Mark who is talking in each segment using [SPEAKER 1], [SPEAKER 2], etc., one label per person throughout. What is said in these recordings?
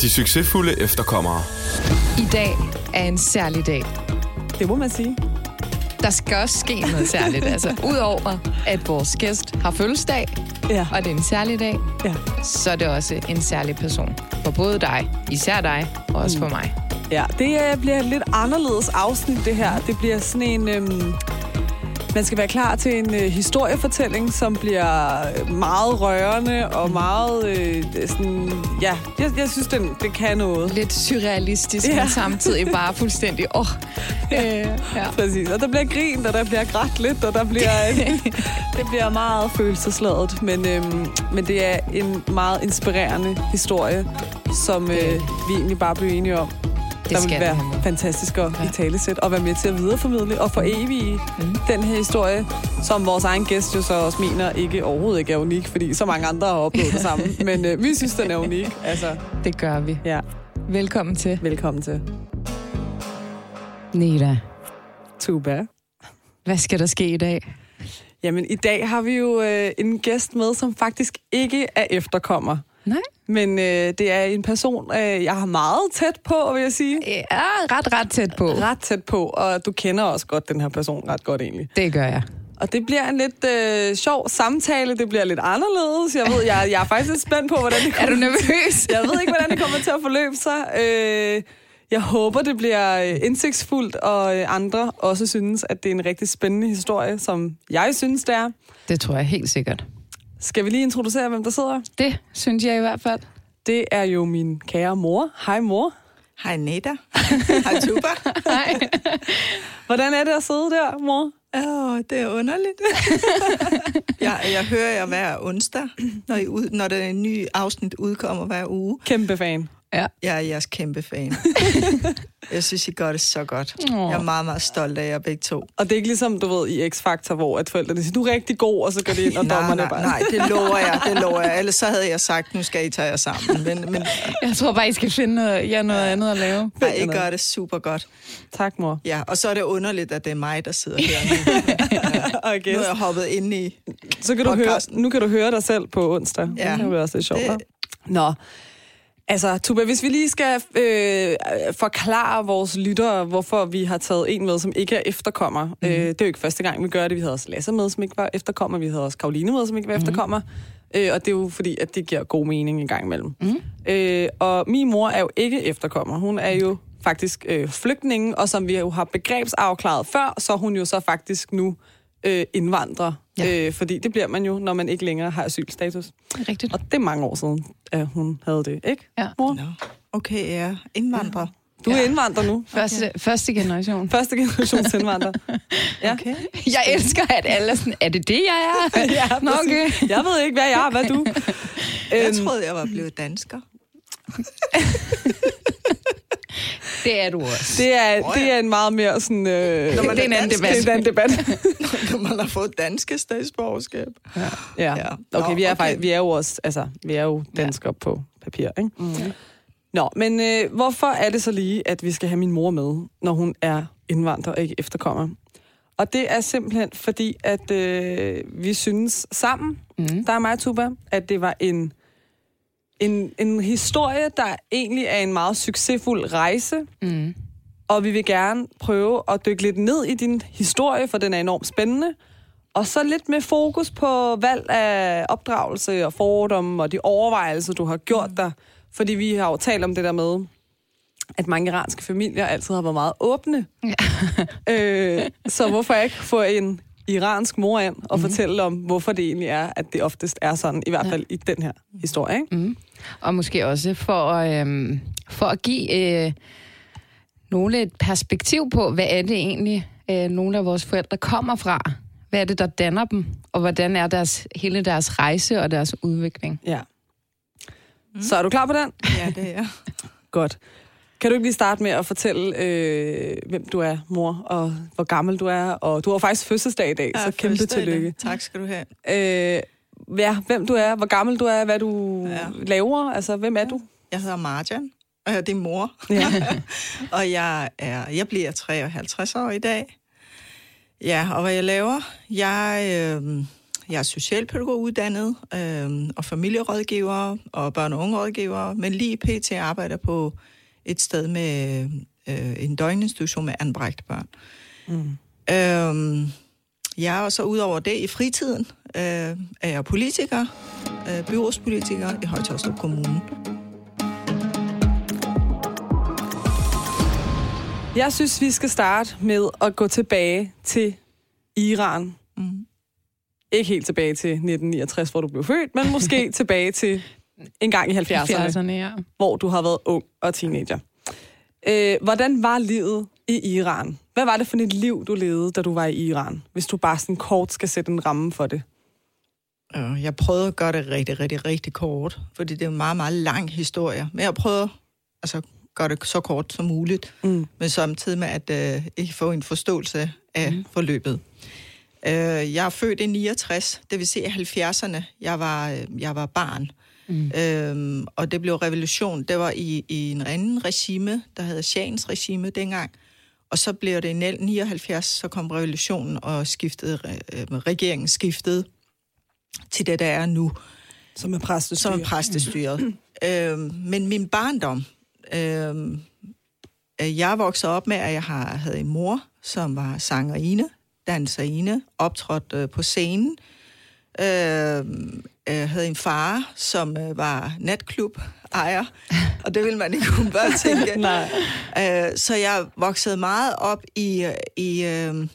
[SPEAKER 1] De succesfulde efterkommere.
[SPEAKER 2] I dag er en særlig dag.
[SPEAKER 3] Det må man sige.
[SPEAKER 2] Der skal også ske noget særligt. Altså, udover at vores gæst har fødselsdag,
[SPEAKER 3] Ja.
[SPEAKER 2] og det er en særlig dag,
[SPEAKER 3] ja.
[SPEAKER 2] så er det også en særlig person. For både dig, især dig, og også for mig.
[SPEAKER 3] Ja, det øh, bliver et lidt anderledes afsnit, det her. Det bliver sådan en... Øhm, man skal være klar til en øh, historiefortælling, som bliver meget rørende og meget øh, sådan... Ja, jeg, jeg synes, den, det kan noget.
[SPEAKER 2] Lidt surrealistisk,
[SPEAKER 3] Ja.
[SPEAKER 2] ja. men samtidig bare fuldstændig... Åh, øh, ja.
[SPEAKER 3] Præcis, og der bliver grint, og der bliver grædt lidt, og der bliver, det bliver meget følelsesladet. Men, øhm, men det er en meget inspirerende historie, som øh, vi egentlig bare blev enige om.
[SPEAKER 2] Det
[SPEAKER 3] der vil være fantastisk at
[SPEAKER 2] ja.
[SPEAKER 3] i talesæt og være med til at videreformidle og forevige mm. den her historie, som vores egen gæst jo så også mener ikke overhovedet ikke er unik, fordi så mange andre har oplevet det samme. Men øh, vi synes, den er unik. Altså,
[SPEAKER 2] Det gør vi.
[SPEAKER 3] ja,
[SPEAKER 2] Velkommen til.
[SPEAKER 3] velkommen til.
[SPEAKER 2] Neda,
[SPEAKER 3] Tuba.
[SPEAKER 2] hvad skal der ske i dag?
[SPEAKER 3] Jamen, i dag har vi jo øh, en gæst med, som faktisk ikke er efterkommer.
[SPEAKER 2] Nej.
[SPEAKER 3] Men øh, det er en person, øh, jeg har meget tæt på, vil jeg sige.
[SPEAKER 2] Ja, ret, ret tæt på.
[SPEAKER 3] Ret tæt på, og du kender også godt den her person ret godt egentlig.
[SPEAKER 2] Det gør jeg.
[SPEAKER 3] Og det bliver en lidt øh, sjov samtale, det bliver lidt anderledes. Jeg ved, jeg, jeg er faktisk lidt spændt på, hvordan det
[SPEAKER 2] Er
[SPEAKER 3] kommer,
[SPEAKER 2] du nervøs?
[SPEAKER 3] jeg ved ikke, hvordan det kommer til at forløbe sig. Øh, jeg håber, det bliver øh, indsigtsfuldt, og øh, andre også synes, at det er en rigtig spændende historie, som jeg synes, det er.
[SPEAKER 2] Det tror jeg helt sikkert.
[SPEAKER 3] Skal vi lige introducere, hvem der sidder?
[SPEAKER 2] Det synes jeg i hvert fald.
[SPEAKER 3] Det er jo min kære mor. Hej mor.
[SPEAKER 4] Hej Neda. Hej Tuba.
[SPEAKER 2] Nej.
[SPEAKER 3] Hvordan er det at sidde der, mor?
[SPEAKER 4] Åh, oh, det er underligt. jeg, jeg hører jer hver onsdag, når, I ud, når der er en ny afsnit udkommer hver uge.
[SPEAKER 3] Kæmpe fan.
[SPEAKER 2] Ja.
[SPEAKER 4] Jeg er jeres kæmpe fan. jeg synes, I gør det så godt.
[SPEAKER 2] Åh.
[SPEAKER 4] Jeg er meget, meget stolt af jer begge to.
[SPEAKER 3] Og det er ikke ligesom, du ved, i X-Factor, hvor at forældrene siger, du er rigtig god, og så går de ind, og
[SPEAKER 4] nej,
[SPEAKER 3] dommerne
[SPEAKER 4] nej,
[SPEAKER 3] bare...
[SPEAKER 4] nej, det lover jeg, det lover jeg. Ellers så havde jeg sagt, nu skal I tage jer sammen. Men, men
[SPEAKER 2] Jeg tror bare, I skal finde noget, ja, noget andet at lave.
[SPEAKER 4] nej, I gør det super godt.
[SPEAKER 3] Tak, mor.
[SPEAKER 4] Ja, og så er det underligt, at det er mig, der sidder her nu.
[SPEAKER 3] Og
[SPEAKER 4] Nu er jeg hoppet ind i...
[SPEAKER 3] så kan du høre,
[SPEAKER 4] podcasten.
[SPEAKER 3] nu kan du høre dig selv på onsdag.
[SPEAKER 4] Ja.
[SPEAKER 3] Det bliver også lidt sjovt.
[SPEAKER 4] Det-
[SPEAKER 3] Det... Nå, altså Tuba, hvis vi lige skal øh, forklare vores lyttere, hvorfor vi har taget en med, som ikke er efterkommer. Mm. Øh, det er jo ikke første gang, vi gør det. Vi havde også Lasse med, som ikke var efterkommer. Vi havde også Karoline med, som ikke var mm. efterkommer. Øh, og det er jo fordi, at det giver god mening en gang imellem. Mm. Øh, og min mor er jo ikke efterkommer. Hun er jo faktisk øh, flygtning, og som vi jo har begrebsafklaret før, så er hun jo så faktisk nu øh, indvandrer.
[SPEAKER 2] Ja.
[SPEAKER 3] Øh, fordi det bliver man jo, når man ikke længere har asylstatus.
[SPEAKER 2] Rigtigt.
[SPEAKER 3] Og det er mange år siden, at hun havde det, ikke,
[SPEAKER 2] Ja.
[SPEAKER 3] mor?
[SPEAKER 4] Nå, okay, ja. Indvandrer.
[SPEAKER 3] Du er
[SPEAKER 2] Ja.
[SPEAKER 3] indvandrer nu.
[SPEAKER 2] Første, første generation.
[SPEAKER 3] Første generations indvandrer. Ja.
[SPEAKER 4] Okay.
[SPEAKER 2] Jeg elsker, at alle er sådan, er det det, jeg er?
[SPEAKER 3] ja,
[SPEAKER 2] Nå, okay.
[SPEAKER 3] Jeg ved ikke, hvad jeg er, hvad du.
[SPEAKER 4] Jeg
[SPEAKER 3] Øhm,
[SPEAKER 4] troede, jeg var blevet dansker.
[SPEAKER 2] Det er du også.
[SPEAKER 3] det, er,
[SPEAKER 4] Åh, ja.
[SPEAKER 3] det er en meget mere sådan... Øh,
[SPEAKER 4] Når man
[SPEAKER 2] det er en anden debat.
[SPEAKER 3] det er en anden debat.
[SPEAKER 4] Når man har fået danske statsborgerskab.
[SPEAKER 3] ja.
[SPEAKER 4] Ja.
[SPEAKER 3] Okay,
[SPEAKER 4] Nå,
[SPEAKER 3] vi er,
[SPEAKER 4] okay.
[SPEAKER 3] Faktisk, vi er jo også, altså, vi er jo danskere ja. på papir, ikke? Mm. Nå, men øh, hvorfor er det så lige, at vi skal have min mor med, når hun er indvandrer og ikke efterkommer? Og det er simpelthen fordi, at øh, vi synes sammen, mm. der er mig og Tuba, at det var en, en, en historie, der egentlig er en meget succesfuld rejse.
[SPEAKER 2] Mm.
[SPEAKER 3] Og vi vil gerne prøve at dykke lidt ned i din historie, for den er enormt spændende. Og så lidt med fokus på valg af opdragelse og fordomme og de overvejelser, du har gjort dig. Fordi vi har jo talt om det der med, at mange iranske familier altid har været meget åbne. Ja. øh, så hvorfor ikke få en iransk mor ind og mm. fortælle om, hvorfor det egentlig er, at det oftest er sådan, i hvert fald ja. i den her historie. Ikke?
[SPEAKER 2] Mm. Og måske også for, øhm, for at give øh, nogle et perspektiv på, hvad er det egentlig, øh, nogle af vores forældre kommer fra. Hvad er det, der danner dem? Og hvordan er deres, hele deres rejse og deres udvikling?
[SPEAKER 3] Ja. Mm. Så er du klar på den?
[SPEAKER 4] Ja, det er jeg.
[SPEAKER 3] Godt. Kan du ikke lige starte med at fortælle, øh, hvem du er, mor, og hvor gammel du er? Og du har faktisk fødselsdag i dag,
[SPEAKER 4] Jeg
[SPEAKER 3] så kæmpe tillykke.
[SPEAKER 4] Tak skal du have.
[SPEAKER 3] Øh, ja, hvem du er, hvor gammel du er, hvad du ja.
[SPEAKER 4] Ja.
[SPEAKER 3] laver, altså hvem er du?
[SPEAKER 4] Jeg hedder Marjan, og jeg er din mor.
[SPEAKER 3] Ja.
[SPEAKER 4] og jeg, er, jeg bliver 53 år i dag. Ja, og hvad jeg laver? Jeg, øh, jeg er socialpædagoguddannet øh, og familierådgiver og børne- og ungerådgiver, men lige pt. arbejder på et sted med øh, en døgninstitution med anbragte børn. Mm. Øh, jeg er også ud over det i fritiden øh, er jeg politiker, øh, byrådspolitiker i Højtostrup Kommune.
[SPEAKER 3] Jeg synes, vi skal starte med at gå tilbage til Iran. Mm. Ikke helt tilbage til 1969, hvor du blev født, men måske tilbage til en gang i 70'erne,
[SPEAKER 2] 70'erne ja.
[SPEAKER 3] hvor du har været ung og teenager. Øh, hvordan var livet i Iran? Hvad var det for et liv, du levede, da du var i Iran? Hvis du bare sådan kort skal sætte en ramme for det.
[SPEAKER 4] Øh, Jeg prøvede at gøre det rigtig, rigtig, rigtig kort, fordi det er en meget, meget lang historie. Men jeg prøvede altså, gøre det så kort som muligt, mm. men samtidig med at øh, ikke få en forståelse af mm. forløbet. Øh, jeg er født i 69, det vil sige i 70'erne. Jeg var, øh, jeg var barn. Mm. Øhm, og det blev revolution. Det var i, i en anden regime, der hedder Shahens regime dengang. Og så blev det i 79, så kom revolutionen og skiftede, øh, regeringen skiftede til det, der er nu.
[SPEAKER 3] Som er præstestyret.
[SPEAKER 4] Som er præstestyret. Mm. øhm, men min barndom... Øhm, jeg voksede op med, at jeg har, havde en mor, som var sangerine, danserine, optrådt øh, på scenen. Øhm, øh, havde en far, som øh, var natklub ejer, og det vil man ikke kunne bare tænke.
[SPEAKER 3] Nej.
[SPEAKER 4] Øh, så jeg voksede meget op i, øh, i, øh,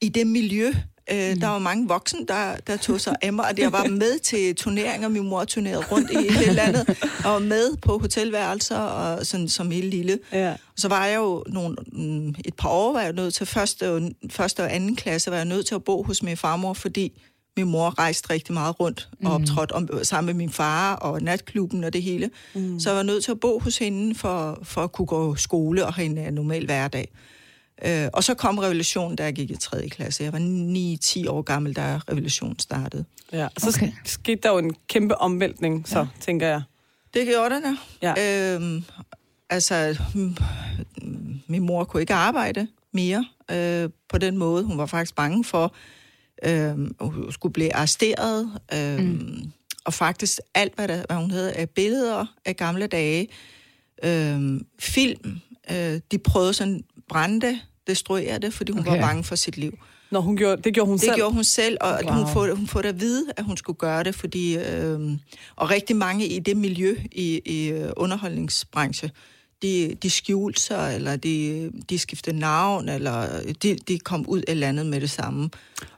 [SPEAKER 4] i det miljø. Øh, mm. Der var mange voksne, der, der tog sig af mig, og jeg var med til turneringer. Min mor turnerede rundt i hele landet, og var med på hotelværelser, og sådan som helt lille.
[SPEAKER 3] Ja.
[SPEAKER 4] Og så var jeg jo nogle, mm, et par år, var jeg nødt til første første og anden klasse, var jeg nødt til at bo hos min farmor, fordi min mor rejste rigtig meget rundt og optrådte om, sammen med min far og natklubben og det hele. Mm. Så jeg var nødt til at bo hos hende for, for at kunne gå skole og have en uh, normal hverdag. Uh, og så kom revolutionen, da jeg gik i 3. klasse. Jeg var 9-10 år gammel, da revolutionen startede.
[SPEAKER 3] Ja, så
[SPEAKER 2] Okay.
[SPEAKER 3] skete der jo en kæmpe omvæltning, så ja. tænker jeg.
[SPEAKER 4] Det gjorde den,
[SPEAKER 3] Ja.
[SPEAKER 4] Øhm, altså, mm, min mor kunne ikke arbejde mere øh, på den måde. Hun var faktisk bange for, øh, hun skulle blive arresteret. Øh, mm. Og faktisk alt, hvad, der, hvad hun havde af billeder af gamle dage, øh, film, øh, de prøvede sådan brænde det, destruere det, fordi hun okay. Var bange for sit liv.
[SPEAKER 3] Når hun gjorde, det gjorde hun
[SPEAKER 4] Det
[SPEAKER 3] selv.
[SPEAKER 4] gjorde hun selv, og wow. Hun, får, hun får da at vide, at hun skulle gøre det, fordi... Øh, og rigtig mange i det miljø i, i øh, underholdningsbranche, de, de skjulte sig, eller de, de skiftede navn, eller de, de kom ud af landet med det samme.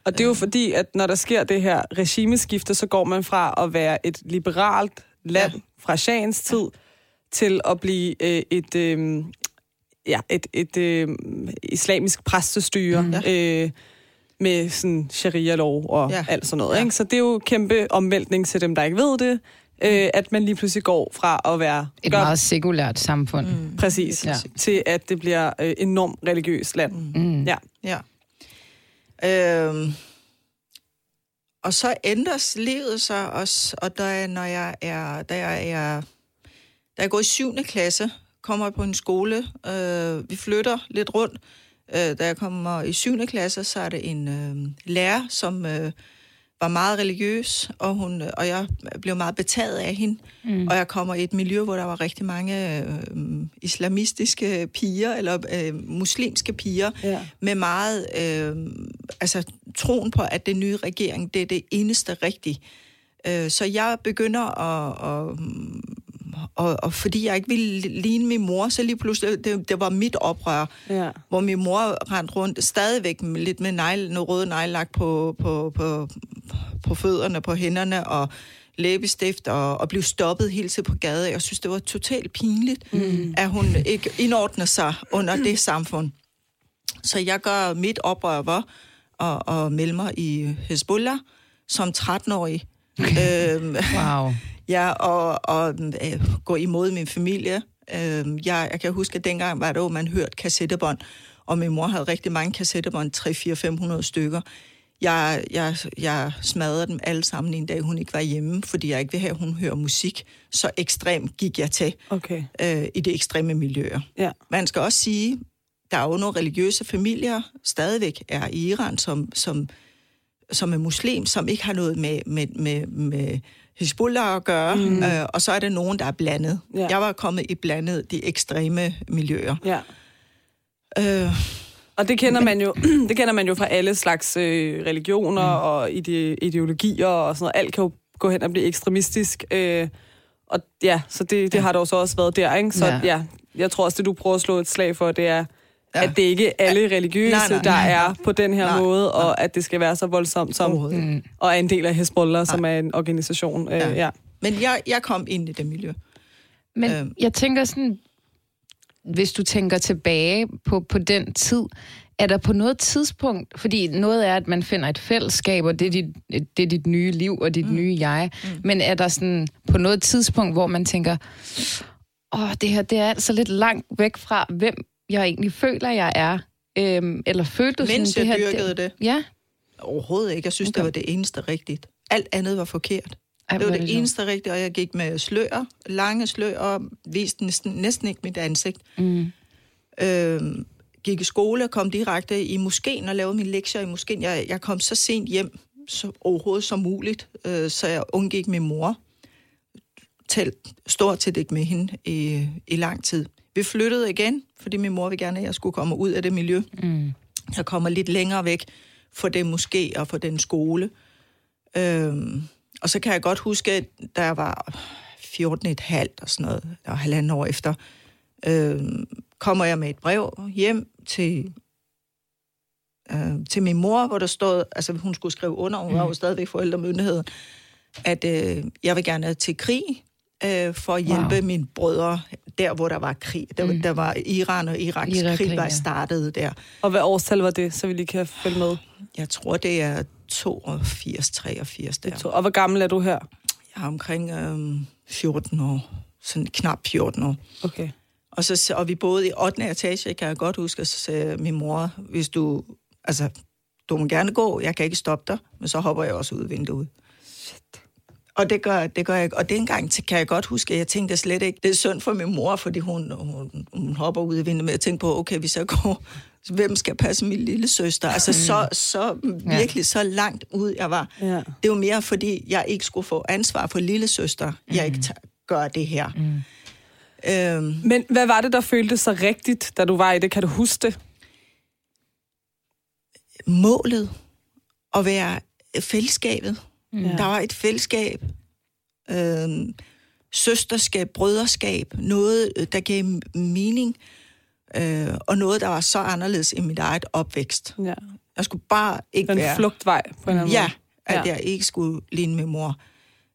[SPEAKER 3] Og det er jo fordi, at når der sker det her regimeskifte, så går man fra at være et liberalt land ja. fra Shahens tid, til at blive øh, et, øh, ja, et, et øh, islamisk præstestyre. Mm. Øh, med sådan sharia-lov og ja.
[SPEAKER 4] Ja.
[SPEAKER 3] alt sådan noget.
[SPEAKER 4] Ja.
[SPEAKER 3] Ikke? Så det er jo kæmpe omvæltning til dem, der ikke ved det, øh, at man lige pludselig går fra at være
[SPEAKER 2] Et
[SPEAKER 3] gør-
[SPEAKER 2] meget sekulært samfund. Mm.
[SPEAKER 3] præcis,
[SPEAKER 2] Ja.
[SPEAKER 3] til at det bliver øh, enormt religiøst land.
[SPEAKER 2] Mm.
[SPEAKER 3] Ja.
[SPEAKER 4] Ja. Øhm, og så ændres livet sig også, og da, når jeg er, da jeg er, da jeg går i 7. klasse, kommer jeg på en skole, øh, vi flytter lidt rundt. Øh, da jeg kommer i 7. klasse, så er det en øh, lærer, som øh, var meget religiøs, og, hun, og jeg blev meget betaget af hende. Mm. Og jeg kommer i et miljø, hvor der var rigtig mange øh, islamistiske piger, eller øh, muslimske piger,
[SPEAKER 3] Ja.
[SPEAKER 4] med meget, øh, altså troen på, at den nye regering, det er det eneste rigtige. Øh, så jeg begynder at, at, og, og fordi jeg ikke ville ligne min mor, så lige pludselig, det, det var mit oprør,
[SPEAKER 3] Ja.
[SPEAKER 4] hvor min mor rendte rundt stadigvæk med, lidt med negl, noget røde neglelak på, på, på, på fødderne, på hænderne, og læbestift, og, og blev stoppet hele tiden på gaden. Jeg synes, det var totalt pinligt, mm. at hun ikke indordner sig under det samfund. Så jeg gør mit oprør var at, at melde mig i Hezbollah som 13-årig. øhm,
[SPEAKER 2] Wow.
[SPEAKER 4] Ja, og, og øh, gå imod min familie. Øh, jeg, jeg kan huske, at dengang var det jo, man hørte kassettebånd, og min mor havde rigtig mange kassettebånd, 3, 4, 500 stykker. Jeg, jeg, jeg smadrede dem alle sammen en dag, hun ikke var hjemme, fordi jeg ikke ville have, at hun hører musik. Så ekstremt gik jeg til
[SPEAKER 3] Okay.
[SPEAKER 4] øh, i det ekstreme miljøer.
[SPEAKER 3] Ja.
[SPEAKER 4] Man skal også sige, der er jo nogle religiøse familier, stadigvæk er i Iran, som, som, som er muslim, som ikke har noget med, med, med, med Hezbollah at gøre, mm. øh, og så er der nogen, der er blandet.
[SPEAKER 3] Ja.
[SPEAKER 4] Jeg var kommet i blandet de ekstreme miljøer.
[SPEAKER 3] Ja.
[SPEAKER 4] Øh,
[SPEAKER 3] Og det kender man jo, det kender man jo fra alle slags øh, religioner mm. og ide, ideologier og sådan noget. Alt kan jo gå hen og blive ekstremistisk. Øh, og ja, så det, det har der jo så også været der, ikke? Så
[SPEAKER 2] Ja.
[SPEAKER 3] ja. jeg tror også, det du prøver at slå et slag for, det er,
[SPEAKER 4] Ja.
[SPEAKER 3] at det ikke er alle religiøse,
[SPEAKER 4] Nej, nej,
[SPEAKER 3] der
[SPEAKER 4] nej,
[SPEAKER 3] er på den her
[SPEAKER 4] nej,
[SPEAKER 3] måde, og at det skal være så voldsomt som,
[SPEAKER 2] Mm.
[SPEAKER 3] og er en del af Hezbollah, som er en organisation. Øh,
[SPEAKER 4] Ja.
[SPEAKER 3] ja.
[SPEAKER 4] men jeg, jeg kom ind i det miljø.
[SPEAKER 2] Men
[SPEAKER 4] Øhm.
[SPEAKER 2] jeg tænker sådan, hvis du tænker tilbage på, på den tid, er der på noget tidspunkt, fordi noget er, at man finder et fællesskab, og det er dit, det er dit nye liv og dit mm. nye jeg, mm. men er der sådan på noget tidspunkt, hvor man tænker, åh, det her det er altså lidt langt væk fra, hvem jeg egentlig føler, jeg er, øhm, eller følte du
[SPEAKER 4] Mens
[SPEAKER 2] sådan,
[SPEAKER 4] jeg
[SPEAKER 2] det her...
[SPEAKER 4] dyrkede det.
[SPEAKER 2] Ja,
[SPEAKER 4] Overhovedet ikke. Jeg synes,
[SPEAKER 2] Okay.
[SPEAKER 4] okay. det var det eneste rigtigt. Alt andet var forkert.
[SPEAKER 2] Ej,
[SPEAKER 4] det var det
[SPEAKER 2] sjovt.
[SPEAKER 4] eneste rigtige, og jeg gik med slør, lange slør, og viste næsten, næsten ikke mit ansigt.
[SPEAKER 2] Mm.
[SPEAKER 4] Øhm, gik i skole og kom direkte i moskeen og lavede mine lektier i moskeen. Jeg, jeg kom så sent hjem så overhovedet som muligt, øh, så jeg undgik min mor. Talt stort set ikke med hende i, i lang tid. Vi flyttede igen, fordi min mor ville gerne, at jeg skulle komme ud af det miljø.
[SPEAKER 2] Mm.
[SPEAKER 4] Jeg kommer lidt længere væk fra den moské og fra den skole. Øhm, og så kan jeg godt huske, at da jeg var 14 et halvt og sådan noget, og halvanden år efter, øhm, kommer jeg med et brev hjem til, øh, til min mor, hvor der stod, altså hun skulle skrive under, hun var jo stadigvæk forældremyndighed, at øh, jeg vil gerne til krig øh, for at hjælpe
[SPEAKER 2] Wow.
[SPEAKER 4] mine brødre der, hvor der var krig. Der,
[SPEAKER 2] Mm.
[SPEAKER 4] der var Iran og Iraks
[SPEAKER 2] Irakkrig,
[SPEAKER 4] krig, var
[SPEAKER 2] ja.
[SPEAKER 4] startet der.
[SPEAKER 3] Og hvad årstal var det, så vi lige kan følge med?
[SPEAKER 4] Jeg tror, det er 82, 83 der.
[SPEAKER 3] Og hvor gammel er du her?
[SPEAKER 4] Jeg er omkring øhm, 14 år. Sådan knap 14 år.
[SPEAKER 3] Okay.
[SPEAKER 4] Og, så, og vi boede i 8. etage, kan jeg godt huske, og så sagde min mor, hvis du, altså, du må gerne gå, jeg kan ikke stoppe dig, men så hopper jeg også ud vinduet. Og det gør, det gør jeg ikke. Og dengang kan jeg godt huske, at jeg tænkte slet ikke, det er synd for min mor, fordi hun, hun, hun hopper ud af vinduet, men jeg tænkte på, okay, hvis jeg går, hvem skal passe min lille søster? Altså så, så virkelig så langt ud jeg var.
[SPEAKER 3] Ja.
[SPEAKER 4] Det var mere, fordi jeg ikke skulle få ansvar for lille søster. Jeg ikke gør det her. Mm. Øhm,
[SPEAKER 3] Men hvad var det, der føltes så rigtigt, da du var i det? Kan du huske det?
[SPEAKER 4] målet at være fællesskabet.
[SPEAKER 3] Ja.
[SPEAKER 4] Mm. Der var et fællesskab, øhm, søsterskab, brøderskab, noget, øh, der gav mening, øh, og noget, der var så anderledes i mit eget opvækst.
[SPEAKER 3] Ja.
[SPEAKER 4] Jeg skulle bare ikke
[SPEAKER 3] Den
[SPEAKER 4] være...
[SPEAKER 3] flugtvej på en eller anden
[SPEAKER 4] Ja,
[SPEAKER 3] måde.
[SPEAKER 4] at
[SPEAKER 3] Ja.
[SPEAKER 4] jeg ikke skulle ligne min mor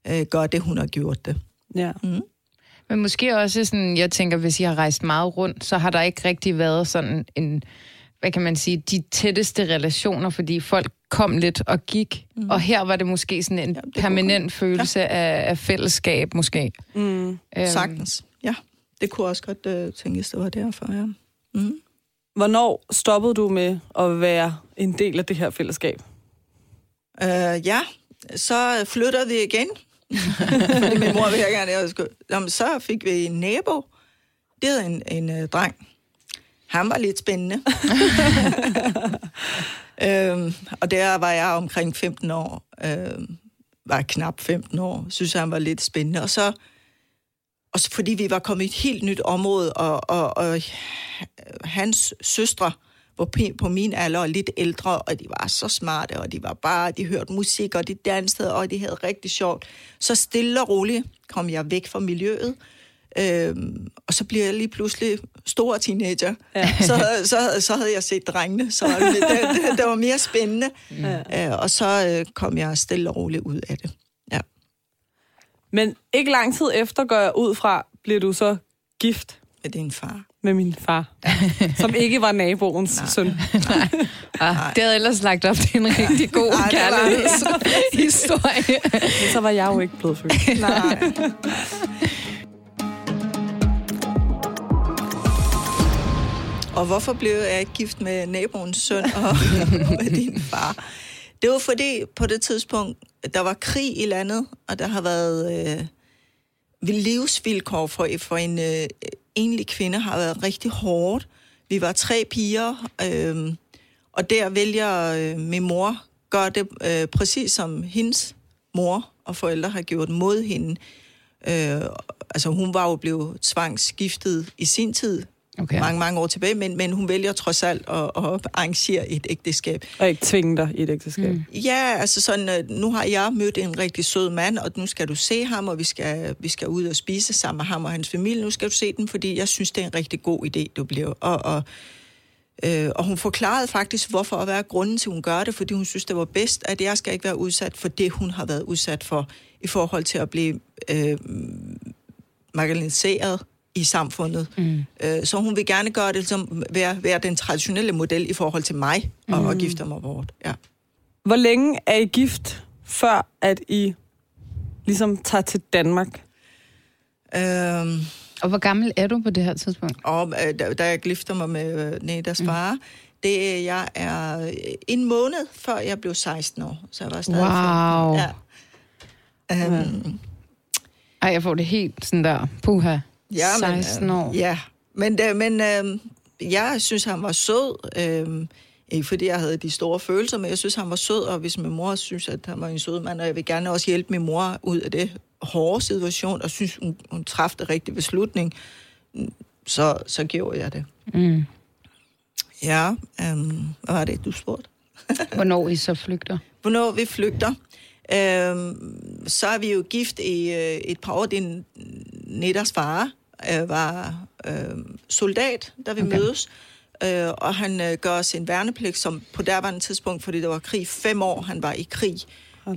[SPEAKER 4] øh, gøre det, hun har gjort det.
[SPEAKER 3] Ja.
[SPEAKER 2] Men måske også sådan, jeg tænker, hvis I har rejst meget rundt, så har der ikke rigtig været sådan en, hvad kan man sige, de tætteste relationer, fordi folk kom lidt og gik. Mm. Og her var det måske sådan en
[SPEAKER 4] kunne
[SPEAKER 2] permanent følelse af, af fællesskab, måske.
[SPEAKER 3] Mm.
[SPEAKER 2] Øhm,
[SPEAKER 4] Sagtens. Ja, det kunne også godt øh, tænkes, det var derfor, ja. Mm.
[SPEAKER 3] Hvornår stoppede du med at være en del af det her fællesskab?
[SPEAKER 4] Øh, ja, så flytter vi igen. Fordi min mor vil gerne, jeg skulle... Jamen, så fik vi en nabo. Det havde en, en øh, dreng. Han var lidt spændende. øhm, og der var jeg omkring 15 år. Øhm, var knap 15 år. Synes han var lidt spændende. Og så, og fordi vi var kommet i et helt nyt område, og, og, og hans søstre var p- på min alder og lidt ældre, og de var så smarte, og de var bare, de hørte musik, og de dansede, og de havde rigtig sjovt. Så stille og roligt kom jeg væk fra miljøet, øhm, og så bliver jeg lige pludselig stor teenager. Ja. Så, så, så havde jeg set drengene, så det, det, det var mere spændende. Ja. Øh, og så øh, kom jeg stille og roligt ud af det. Ja.
[SPEAKER 3] Men ikke lang tid efter går jeg ud fra, bliver du så gift
[SPEAKER 4] Med din far.
[SPEAKER 3] Med min far, som ikke var naboens søn.
[SPEAKER 2] ah, det havde ellers lagt op til en rigtig god
[SPEAKER 4] Ej, det var det.
[SPEAKER 2] kærlighedshistorie.
[SPEAKER 3] Men så var jeg jo ikke blevet født.
[SPEAKER 4] Nej. Og hvorfor blev jeg ikke gift med naboens søn og med din far? Det var fordi, på det tidspunkt, der var krig i landet, og der har været øh, livsvilkår for, for en øh, enlig kvinde har været rigtig hårdt. vi var tre piger, øh, og der vælger øh, min mor, gør det øh, præcis som hendes mor og forældre har gjort mod hende. Øh, altså hun var jo blevet tvangsskiftet i sin tid,
[SPEAKER 2] Okay.
[SPEAKER 4] mange, mange år tilbage, men, men hun vælger trods alt at, at arrangere et ægteskab.
[SPEAKER 3] Og ikke tvinge dig i et ægteskab. Mm.
[SPEAKER 4] Ja, altså sådan, øh, nu har jeg mødt en rigtig sød mand, og nu skal du se ham, og vi skal, vi skal ud og spise sammen med ham og hans familie. Nu skal du se den, fordi jeg synes, det er en rigtig god idé, du bliver. Og, og, øh, og hun forklarede faktisk, hvorfor at være grunden til, at hun gør det, fordi hun synes, det var bedst, at jeg skal ikke være udsat for det, hun har været udsat for, i forhold til at blive øh, marginaliseret i samfundet. Mm. Øh, så hun vil gerne gøre det som være, være den traditionelle model i forhold til mig, og, og gifte mig bort. Ja.
[SPEAKER 3] Hvor længe er I gift, før at I ligesom tager til Danmark?
[SPEAKER 4] Øhm,
[SPEAKER 2] Og hvor gammel er du på det her tidspunkt?
[SPEAKER 4] og øh, da, da jeg gifter mig med øh, Nedas far, det er, jeg er øh, en måned før jeg blev 16 år, så jeg var stadig
[SPEAKER 2] Wow.
[SPEAKER 4] 15. Ja. Øhm,
[SPEAKER 2] Ej, jeg får det helt sådan der, puha,
[SPEAKER 4] ja, men,
[SPEAKER 2] 16 år.
[SPEAKER 4] Øh, ja, men, det, men øh, jeg synes, han var sød. Øh, ikke fordi jeg havde de store følelser, men jeg synes, han var sød, og hvis min mor synes, at han var en sød mand, og jeg vil gerne også hjælpe min mor ud af det hårde situation, og synes, hun, hun træffede det rigtige beslutning, så, så gjorde jeg det.
[SPEAKER 2] Mm.
[SPEAKER 4] Ja, øhm, hvad var det, du spurgte?
[SPEAKER 2] Hvornår I så flygter?
[SPEAKER 4] Hvornår vi flygter? Øhm, så er vi jo gift i øh, et par år. Din Netters far øh, var øh, soldat, da vi
[SPEAKER 2] Okay.
[SPEAKER 4] okay. mødes. Øh, og han øh, gør sin værnepligt, som på derværende tidspunkt, fordi der var krig, fem år, han var i krig,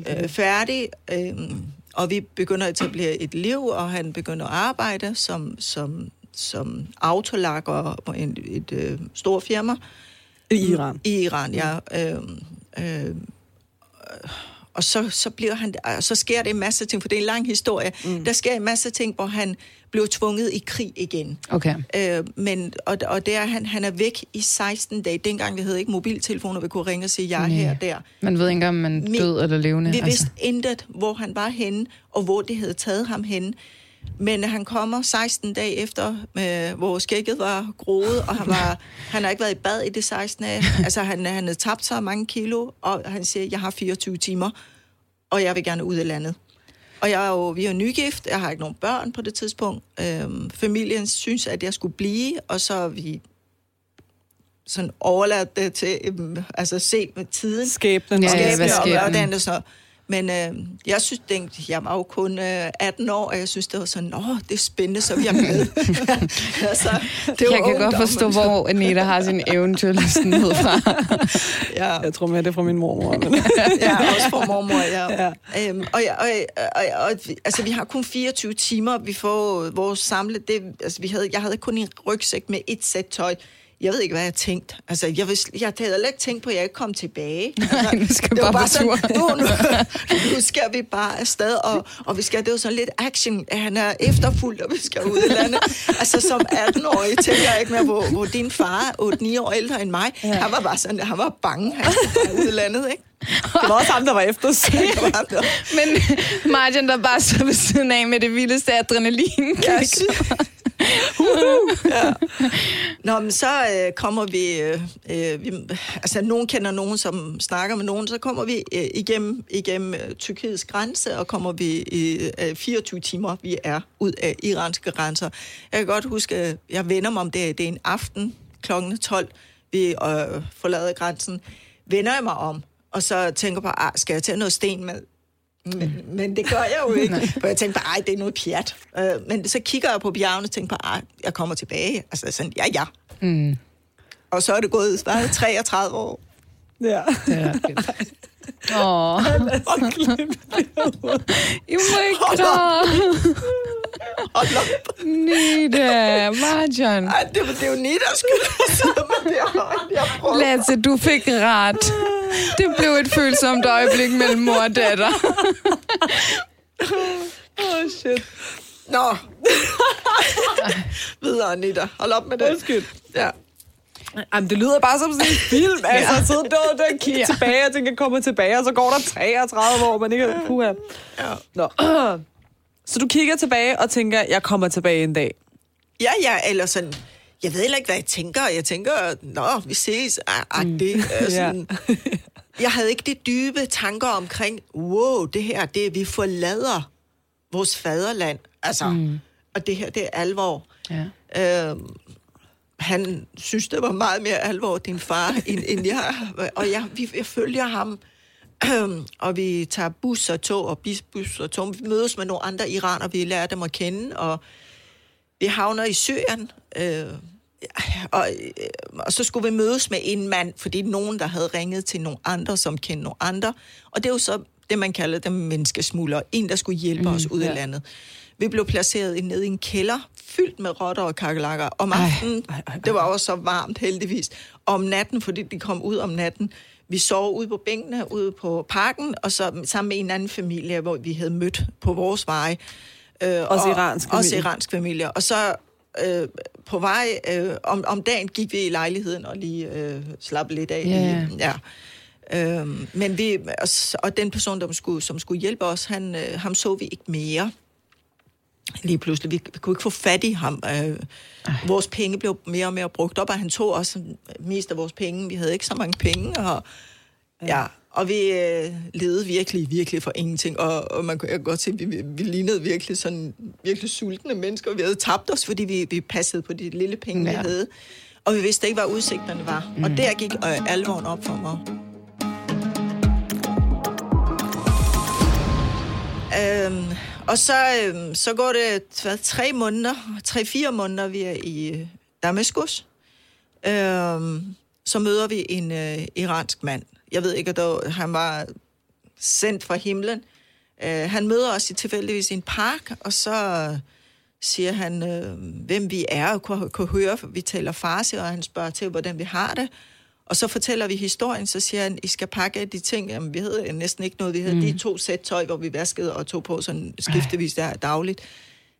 [SPEAKER 3] da
[SPEAKER 4] øh, færdig. Øh, og vi begynder at etablere et liv, og han begynder at arbejde som, som, som autolakker på en, et øh, stort firma.
[SPEAKER 3] I Iran.
[SPEAKER 4] I Iran, ja. Øh, øh, og så, så, bliver han, og så sker det en masse ting, for det er en lang historie. Mm. Der sker en masse ting, hvor han blev tvunget i krig igen.
[SPEAKER 2] Okay.
[SPEAKER 4] Øh, men, og, og der, han, han er væk i 16 dage. Dengang vi havde ikke mobiltelefoner, vi kunne ringe og sige, jeg er
[SPEAKER 2] Nej.
[SPEAKER 4] her og der.
[SPEAKER 2] Man ved ikke engang, om man er død eller levende.
[SPEAKER 4] Vi vidste intet, hvor han var henne, og hvor det havde taget ham henne. Men han kommer 16 dage efter, med, hvor skægget var groet, og han, var, han har ikke været i bad i det 16 dage. Altså, han, han havde tabt så mange kilo, og han siger, jeg har 24 timer, og jeg vil gerne ud af landet. Og jeg er jo, vi er nygift, jeg har ikke nogen børn på det tidspunkt. Øhm, familien synes, at jeg skulle blive, og så er vi sådan overladt det til, øhm, altså se med tiden
[SPEAKER 3] Skæbnen.
[SPEAKER 2] Ja,
[SPEAKER 3] og-
[SPEAKER 2] ja, hvad
[SPEAKER 4] skæbne og
[SPEAKER 2] skæbnen?
[SPEAKER 4] hvordan det så. Men øh, jeg synes, den, jeg var jo kun øh, 18 år, og jeg synes, det var sådan, åh, det er spændende, så vi er med. altså, det var
[SPEAKER 2] jeg kan godt forstå, hvor Anita har sin eventyrlystenhed fra.
[SPEAKER 4] Ja,
[SPEAKER 3] Jeg tror mere, det er fra min mormor. Men...
[SPEAKER 4] ja, også for mormor, ja.
[SPEAKER 3] Ja.
[SPEAKER 4] ja. Øhm, og, og, og, og, og, altså, vi har kun 24 timer, vi får vores samle. Det, altså, vi havde, jeg havde kun en rygsæk med et sæt tøj. Jeg ved ikke, hvad jeg tænkte. Altså, jeg, vil, jeg havde heller ikke tænkt på, at jeg ikke kom tilbage. Altså,
[SPEAKER 2] nu skal
[SPEAKER 4] det var
[SPEAKER 2] bare på
[SPEAKER 4] sådan, nu, nu, nu skal vi bare afsted, og, og vi skal, det var sådan lidt action. Han er efterfuldt, og vi skal ud i landet. Altså, som 18-årig tænker jeg ikke mere, hvor, hvor din far er 8-9 år ældre end mig. Ja. Han var bare sådan, han var bange. Han skulle bare ud i landet, ikke?
[SPEAKER 3] Det var også ham, der var efter os.
[SPEAKER 4] Var.
[SPEAKER 2] Men Martin, der bare så ved siden af med det vildeste adrenalin.
[SPEAKER 4] Jeg synes... ja. Nå, men så øh, kommer vi, øh, øh, vi... Altså, nogen kender nogen, som snakker med nogen. Så kommer vi øh, igennem, igennem øh, Tyrkiets grænse, og kommer vi i øh, 24 timer, vi er ud af iranske grænser. Jeg kan godt huske, øh, jeg vender mig om det. Det er en aften klokken 12, vi øh, forlader grænsen. Vender jeg mig om, og så tænker på, ah, skal jeg tage noget sten med? Men, men det gør jeg jo ikke. For jeg tænkte bare, ej, det er noget pjat. Øh, men så kigger jeg på bjergene og tænker på, ej, jeg kommer tilbage. Altså sådan, ja, ja.
[SPEAKER 2] Mm.
[SPEAKER 4] Og så er det gået bare 33 år.
[SPEAKER 3] Ja.
[SPEAKER 2] Ja. Åh, I må ikke græde.
[SPEAKER 4] Hold op.
[SPEAKER 2] Nita, Martin.
[SPEAKER 4] Ej, det, det er jo skulle sidde med det prøver.
[SPEAKER 2] Lasse, du fik ret. Det blev et følsomt øjeblik mellem mor og datter.
[SPEAKER 3] Oh, shit.
[SPEAKER 4] Nå. Videre, Nita. Hold op med det.
[SPEAKER 3] Undskyld.
[SPEAKER 4] Ja.
[SPEAKER 3] Jamen, det lyder bare som sådan en film. Altså, ja. sidde der, der kigge
[SPEAKER 2] Ja.
[SPEAKER 3] ja. tilbage og tænke, jeg kommer tilbage, og så går der 33 år, man ikke... Puha.
[SPEAKER 4] Ja.
[SPEAKER 3] Nå. Så du kigger tilbage og tænker, jeg kommer tilbage en dag.
[SPEAKER 4] Ja, ja, eller sådan, jeg ved heller ikke, hvad jeg tænker. Jeg tænker, nå, vi ses. Ah, mm. det er sådan, Jeg havde ikke det dybe tanker omkring, wow, det her, det er, vi forlader vores faderland. Altså, mm. og det her, det er alvor. Ja. Øhm, han synes, det var meget mere alvor, din far, end, end jeg. Og jeg, vi, jeg følger ham, og vi tager bus og tog, og bus og tog. Vi mødes med nogle andre iraner, vi lærer dem at kende, og vi havner i Syrien, øh, og, øh, og så skulle vi mødes med en mand, fordi nogen, der havde ringet til nogle andre, som kendte nogle andre. Og det er jo så det, man kalder dem menneskesmugler. En, der skulle hjælpe mm, os ud ja. af landet. Vi blev placeret ned i en kælder, fyldt med rotter og kakelakker. Om aftenen, ej, ej, ej, det var også så varmt heldigvis. Om natten, fordi de kom ud om natten. Vi sov ude på bænkene, ude på parken, og så sammen med en anden familie, hvor vi havde mødt på vores vej.
[SPEAKER 3] Øh, også iransk familie.
[SPEAKER 4] Også iransk familie. Og så øh, på vej, øh, om, om dagen gik vi i lejligheden og lige øh, slappe lidt af.
[SPEAKER 2] Yeah.
[SPEAKER 4] Ja. Øh, men vi, og, og den person, der skulle, som skulle hjælpe os, han, øh, ham så vi ikke mere. Lige pludselig. Vi, vi kunne ikke få fat i ham. Øh, vores penge blev mere og mere brugt op, og han tog også mest af vores penge. Vi havde ikke så mange penge, og ja, og vi øh, levede virkelig, virkelig for ingenting. Og, og man kunne godt se, at vi, vi lignede virkelig sådan virkelig sultne mennesker. Vi havde tabt os, fordi vi, vi passede på de lille penge, ja. vi havde. Og vi vidste ikke, hvad udsigterne var. Mm. Og der gik øh, alvoren op for mig. Øhm, og så, øhm, så går det hvad, tre måneder, tre-fire måneder, vi er i øh, Damaskus. Øhm, så møder vi en øh, iransk mand, jeg ved ikke, at han var sendt fra himlen. Øh, han møder os i tilfældigvis i en park, og så øh, siger han, øh, hvem vi er, og kunne, kunne høre, vi taler farsi, og han spørger til, hvordan vi har det. Og så fortæller vi historien, så siger han, I skal pakke de ting. Jamen, vi havde næsten ikke noget. Vi havde mm. de to sæt tøj, hvor vi vaskede og tog på sådan skiftevis der dagligt.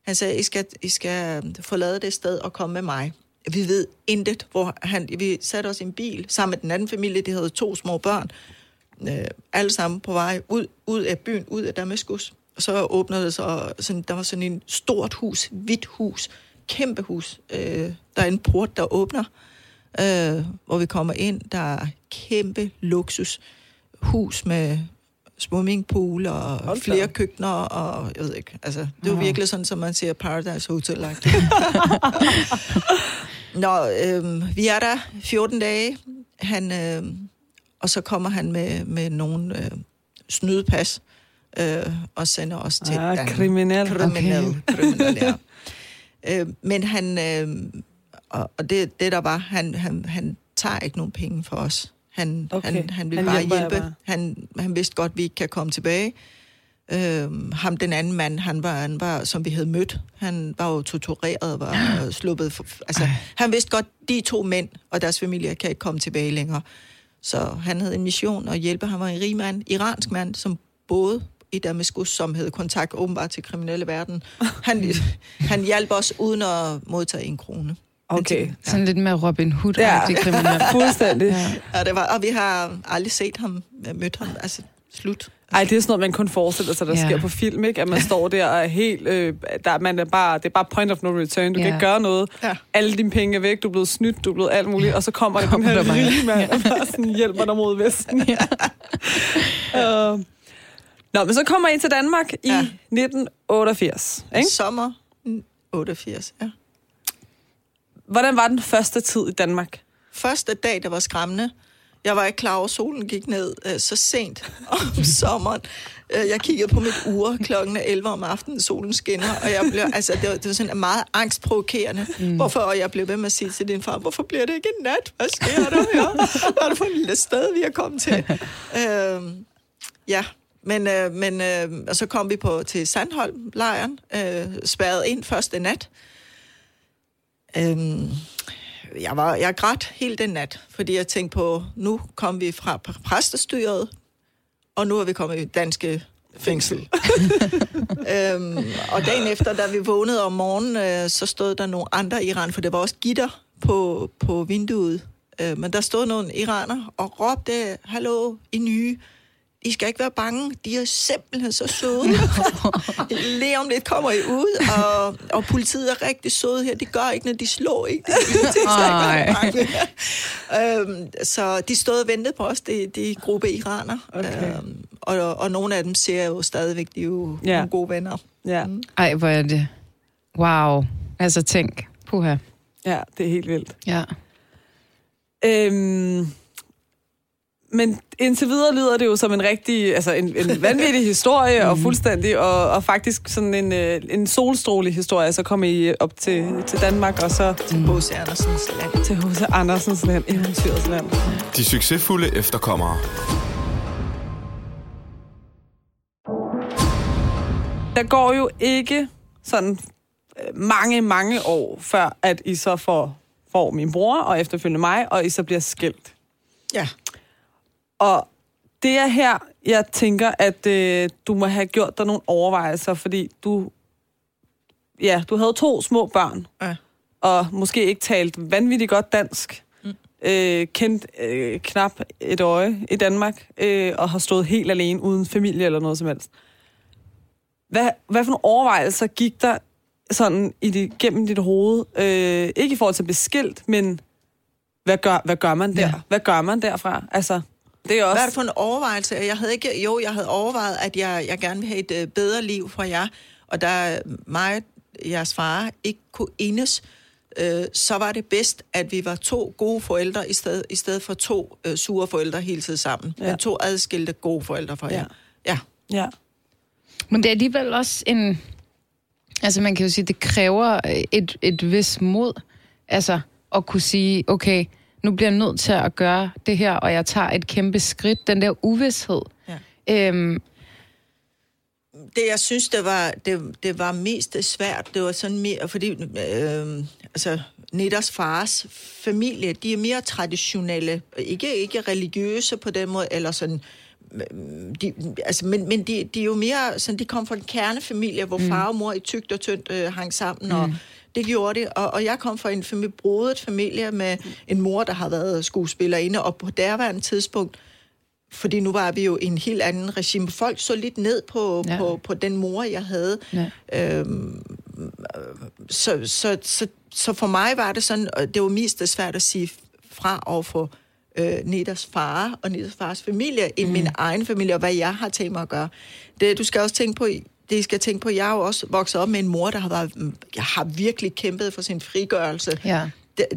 [SPEAKER 4] Han sagde, I skal, I skal forlade det sted og komme med mig. Vi ved intet, hvor han... Vi satte os i en bil sammen med den anden familie, de havde to små børn, øh, alle sammen på vej ud, ud af byen, ud af Damaskus. Og så åbnede det så, sådan, der var sådan en stort hus, hvidt hus, kæmpe hus. Øh, der er en port, der åbner, øh, hvor vi kommer ind. Der er kæmpe luksus hus med swimmingpool og Hold flere da. køkkener, og jeg ved ikke, altså, det er jo virkelig sådan, som man siger Paradise Hotel -like. Nå, øh, vi er der 14 dage, han, øh, og så kommer han med, med nogle øh, snydepas, øh, og sender os til
[SPEAKER 3] ah, Dan. kriminel.
[SPEAKER 4] Kriminel, okay. kriminel ja. øh, men han, øh, og, og det, det der var, han, han, han tager ikke nogen penge for os. Han, okay. han, han vil han bare hjælpe. Bare. Han, han vidste godt, at vi ikke kan komme tilbage. Øhm, ham, den anden mand, han var, han var, som vi havde mødt, han var jo tortureret, var sluppet. For, altså, Ej. han vidste godt, de to mænd og deres familie kan ikke komme tilbage længere. Så han havde en mission at hjælpe. Han var en rig mand, iransk mand, som boede i Damaskus, som havde kontakt åbenbart til kriminelle verden. Han, han hjalp os uden at modtage en krone.
[SPEAKER 2] Okay. Ja. Sådan lidt mere Robin hood ja. kriminel.
[SPEAKER 3] Fuldstændig.
[SPEAKER 4] Ja. ja, det var, og vi har aldrig set ham, mødt ham, altså slut.
[SPEAKER 3] Ej, det er sådan noget, man kun forestiller sig, der ja. sker på film, ikke? At man står der og er helt... Øh, der, man er bare, det er bare point of no return. Du ja. kan ikke gøre noget. Ja. Alle dine penge er væk. Du er blevet snydt. Du er blevet alt muligt. Ja. Og så kommer der den her rige mand, ja. og bare sådan hjælper dig mod Vesten. Ja. uh. Nå, men så kommer I til Danmark i ja. 1988, ikke?
[SPEAKER 4] Sommer 88, ja.
[SPEAKER 3] Hvordan var den første tid i Danmark?
[SPEAKER 4] Første dag, der var skræmmende. Jeg var ikke klar over, at solen gik ned uh, så sent om sommeren. Uh, jeg kiggede på mit ur klokken 11 om aftenen, solen skinner, og jeg blev, altså, det var, det var sådan meget angstprovokerende. Mm. Hvorfor, og jeg blev ved med at sige til din far, hvorfor bliver det ikke en nat? Hvad sker der her? Hvad er det for et lille sted, vi er kommet til? Uh, ja, men, uh, men uh, og så kom vi på til Sandholm-lejren, uh, spærret ind første nat. Øhm, jeg, var, jeg grædt hele den nat, fordi jeg tænkte på, nu kom vi fra præstestyret, og nu er vi kommet i danske fængsel. øhm, og dagen efter, da vi vågnede om morgenen, øh, så stod der nogle andre iran, for det var også gitter på, på vinduet. Øh, men der stod nogle iraner og råbte, hallo, I nye, I skal ikke være bange. De er simpelthen så søde. Lige om lidt kommer I ud, og, og politiet er rigtig søde her. De gør ikke, når de slår ikke. De, de være bange. øhm, så de stod og ventede på os, de, de gruppe iraner.
[SPEAKER 3] Okay.
[SPEAKER 4] Øhm, og, og nogle af dem ser jo stadigvæk, de er jo
[SPEAKER 3] Ja.
[SPEAKER 4] nogle gode venner.
[SPEAKER 3] Ja,
[SPEAKER 2] Ej, hvor er det... Wow. Altså, tænk. Puha.
[SPEAKER 3] ja, det er helt vildt.
[SPEAKER 2] Ja.
[SPEAKER 3] Øhm, men indtil videre lyder det jo som en rigtig, altså en, en vanvittig historie, og fuldstændig, og, og faktisk sådan en, øh, en solstråle historie. Så kom I op til, til Danmark, og så
[SPEAKER 4] H.C. Andersens land.
[SPEAKER 3] til H.C. Andersens land, eventyrets land.
[SPEAKER 1] De succesfulde efterkommere.
[SPEAKER 3] Der går jo ikke sådan øh, mange, mange år, før at I så får, får min bror, og efterfølgende mig, og I så bliver skilt.
[SPEAKER 4] Ja.
[SPEAKER 3] Og det er her, jeg tænker, at øh, du må have gjort dig nogle overvejelser, fordi du, ja, du havde to små børn,
[SPEAKER 4] Ja.
[SPEAKER 3] og måske ikke talt vanvittigt godt dansk, mm. øh, kendt øh, knap et øje i Danmark, øh, og har stået helt alene uden familie eller noget som helst. Hvad, hvad for nogle overvejelser gik der sådan i det, gennem dit hoved? Øh, ikke i forhold til beskilt, men hvad gør, hvad gør man der?
[SPEAKER 2] Ja.
[SPEAKER 3] Hvad gør man derfra? Altså, det er også...
[SPEAKER 4] Hvad er det for en overvejelse? Jeg havde ikke, jo, jeg havde overvejet, at jeg, jeg gerne vil have et øh, bedre liv for jer, og da mig, jeres far, ikke kunne enes, øh, så var det bedst, at vi var to gode forældre, i stedet, i stedet for to øh, sure forældre hele tiden sammen.
[SPEAKER 3] Ja.
[SPEAKER 4] Ja. Men to adskilte gode forældre for jer. Ja.
[SPEAKER 3] Ja.
[SPEAKER 2] Men det er alligevel også en... Altså, man kan jo sige, det kræver et, et vis mod, altså, at kunne sige, okay, nu bliver jeg nødt til at gøre det her, og jeg tager et kæmpe skridt. Den der uvidshed.
[SPEAKER 4] Ja.
[SPEAKER 2] Øhm,
[SPEAKER 4] Det, jeg synes, det var, det, det var mest svært, det var sådan mere, fordi øh, altså, Netters fars familie, de er mere traditionelle, ikke, ikke religiøse på den måde, eller sådan, øh, de, altså, men, men de, de er jo mere, sådan, de kom fra en kernefamilie, hvor mm. far og mor i tygt og tyndt øh, hang sammen, mm. og det gjorde det, og, og jeg kom fra en familie, brodet familie med en mor, der har været skuespillerinde, og på derværende tidspunkt, fordi nu var vi jo i en helt anden regime. Folk så lidt ned på,
[SPEAKER 2] Ja.
[SPEAKER 4] på, på den mor, jeg havde.
[SPEAKER 2] Ja.
[SPEAKER 4] Øhm, så, så, så, så for mig var det sådan, og det var mest svært at sige fra over for øh, Nedas far og Nedas fars familie, end mm. min egen familie, og hvad jeg har tænkt mig at gøre. Det, du skal også tænke på, det I skal tænke på, jeg er jo også vokset op med en mor, der har, været, jeg har virkelig kæmpet for sin frigørelse
[SPEAKER 2] ja.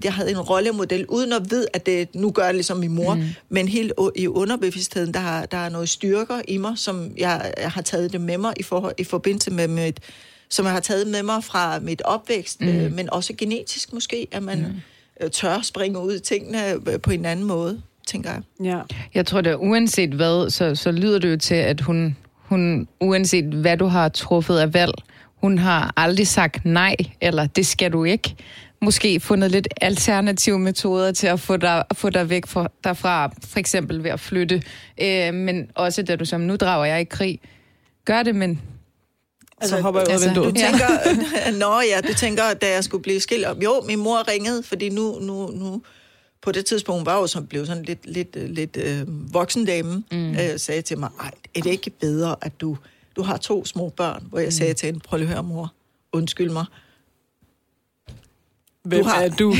[SPEAKER 4] jeg havde en rollemodel, uden at vide, at det, nu gør jeg ligesom min mor, mm. men helt i underbevidstheden, der, har- der er noget styrker i mig, som jeg, jeg har taget det med mig i, forhold, i forbindelse med mit, som jeg har taget med mig fra mit opvækst, mm. øh, men også genetisk måske, at man mm. tør springe ud i tingene øh, på en anden måde, tænker jeg.
[SPEAKER 3] Ja.
[SPEAKER 2] Jeg tror, at uanset hvad, så, så lyder det jo til, at hun, hun, uanset hvad du har truffet af valg, hun har aldrig sagt nej, eller det skal du ikke. Måske fundet lidt alternative metoder til at få dig, få dig væk fra, derfra, for eksempel ved at flytte. Øh, men også da du som, nu drager jeg i krig. Gør det, men
[SPEAKER 3] Så hopper jeg ud af
[SPEAKER 2] altså,
[SPEAKER 3] vinduet.
[SPEAKER 4] Du
[SPEAKER 2] Ja.
[SPEAKER 4] tænker, nå ja, du tænker, da jeg skulle blive skilt op. Jo, min mor ringede, fordi nu, nu, nu på det tidspunkt var jo som blev sådan lidt, lidt, øh, lidt øh, voksendame, mm. øh, sagde til mig, Ej, er det ikke bedre, at du, du har to små børn, hvor jeg mm. sagde til hende, prøv lige at høre, mor, undskyld mig.
[SPEAKER 3] Hvem
[SPEAKER 4] har-
[SPEAKER 3] er du?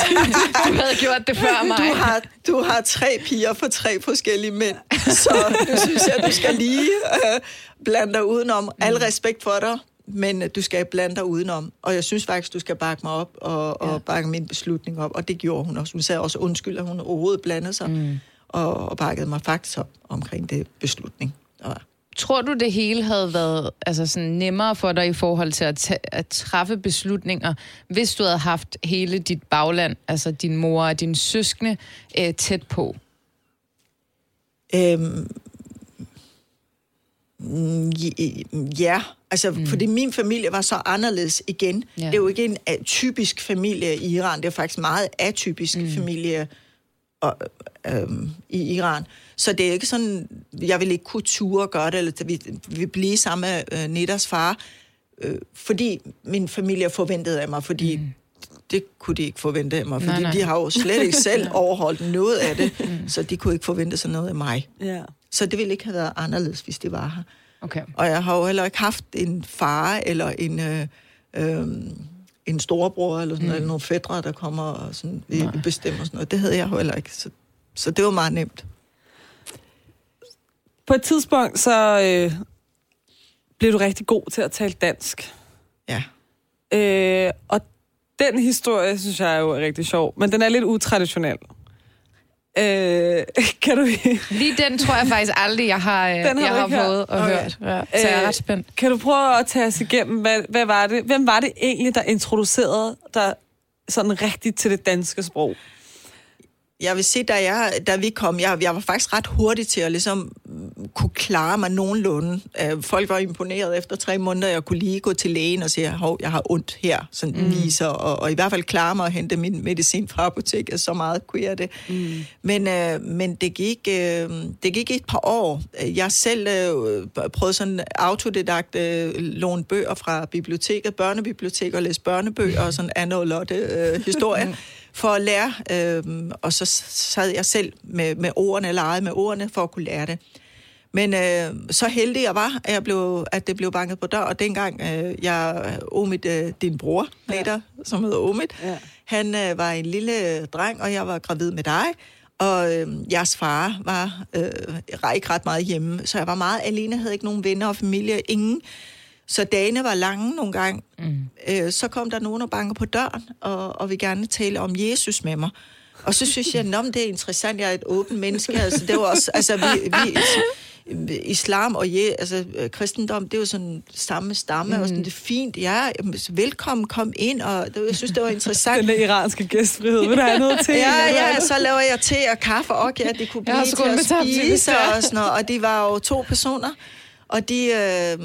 [SPEAKER 2] du havde gjort det før mig.
[SPEAKER 4] Du har, du har tre piger for tre forskellige mænd, så du synes jeg, du skal lige øh, blande dig udenom. Mm. Al respekt for dig, men øh, du skal blande dig udenom. Og jeg synes faktisk, du skal bakke mig op og, og
[SPEAKER 2] Ja.
[SPEAKER 4] bakke min beslutning op. Og det gjorde hun også. Hun sagde også undskyld, at hun overhovedet blandede sig. Mm. Og, og bakkede mig faktisk op omkring det beslutning. Og,
[SPEAKER 2] Tror du, det hele havde været altså sådan, nemmere for dig i forhold til at, at træffe beslutninger, hvis du havde haft hele dit bagland, altså din mor og dine søskende, øh, tæt på?
[SPEAKER 4] Øhm, mm, ja, altså mm. fordi min familie var så anderledes igen.
[SPEAKER 2] Ja.
[SPEAKER 4] Det er jo ikke en atypisk familie i Iran, det er faktisk meget atypisk mm. familie og, øhm, i Iran. Så det er ikke sådan, jeg vil ikke kunne ture og gøre det, eller vi vil blive sammen med øh, Netters far, øh, fordi min familie forventede af mig, fordi mm. det kunne de ikke forvente af mig, fordi
[SPEAKER 2] Nej,
[SPEAKER 4] nej, de har jo slet ikke selv overholdt noget af det, så de kunne ikke forvente sig noget af mig.
[SPEAKER 3] ja.
[SPEAKER 4] Så det ville ikke have været anderledes, hvis det var her.
[SPEAKER 2] Okay.
[SPEAKER 4] Og jeg har jo heller ikke haft en far eller en, øh, øh, en storebror eller, sådan, mm. eller nogle fædre, der kommer og sådan, i, bestemmer sådan noget. Det havde jeg jo heller ikke. Så, så det var meget nemt.
[SPEAKER 3] På et tidspunkt, så øh, blev du rigtig god til at tale dansk.
[SPEAKER 4] Ja.
[SPEAKER 3] Øh, og den historie, synes jeg er jo rigtig sjov, men den er lidt utraditionel. Øh, kan du...
[SPEAKER 2] Lige den tror jeg faktisk aldrig, jeg har, øh,
[SPEAKER 3] Den har
[SPEAKER 2] jeg har fået og
[SPEAKER 3] Okay.
[SPEAKER 2] hørt. Ja, så jeg er
[SPEAKER 3] Øh,
[SPEAKER 2] ret spændt.
[SPEAKER 3] Kan du prøve at tage os igennem, hvad, hvad var det, hvem var det egentlig, der introducerede dig sådan rigtigt til det danske sprog?
[SPEAKER 4] Jeg vil sige, da, jeg, da vi kom, jeg, jeg var faktisk ret hurtig til at ligesom, mm, kunne klare mig nogenlunde. Øh, folk var imponeret efter tre måneder, jeg kunne lige gå til lægen og sige, hov, jeg har ondt her, sådan mm. viser, og, og i hvert fald klare mig at hente min medicin fra apoteket, så meget kunne jeg det. Mm. Men, øh, men det, gik, øh, det gik et par år. Jeg selv øh, prøvede sådan autodidakt øh, låne bøger fra biblioteket, børnebibliotek, og læse børnebøger og sådan Anna og Lotte øh, historier for at lære, øh, og så sad jeg selv med, med ordene, eller med ordene, for at kunne lære det. Men øh, så heldig jeg var, at, jeg blev, at det blev banket på dør, og dengang øh, jeg, Omid, øh, din bror, Peter, ja. som hedder Omid,
[SPEAKER 3] Ja.
[SPEAKER 4] han øh, var en lille dreng, og jeg var gravid med dig, og øh, jeres far var øh, ikke ret meget hjemme, så jeg var meget alene, havde ikke nogen venner og familie, ingen. Så dagene var lange nogle gange. Mm. Øh, så kom der nogen og banker på døren, og, og vil gerne tale om Jesus med mig. Og så synes jeg, at det er interessant, jeg er et åbent menneske. Altså, det var også, altså, vi, vi, islam og je, altså, øh, kristendom, det er jo sådan samme stamme, mm. og sådan, det er fint, ja, velkommen, kom ind, og det, jeg synes, det var interessant.
[SPEAKER 3] Den der iranske gæstfrihed, vil du have noget til?
[SPEAKER 4] Ja, ja, så laver jeg te og kaffe, og ja, det kunne blive til at spise
[SPEAKER 2] det.
[SPEAKER 4] og sådan noget, og de var jo to personer, og de, øh,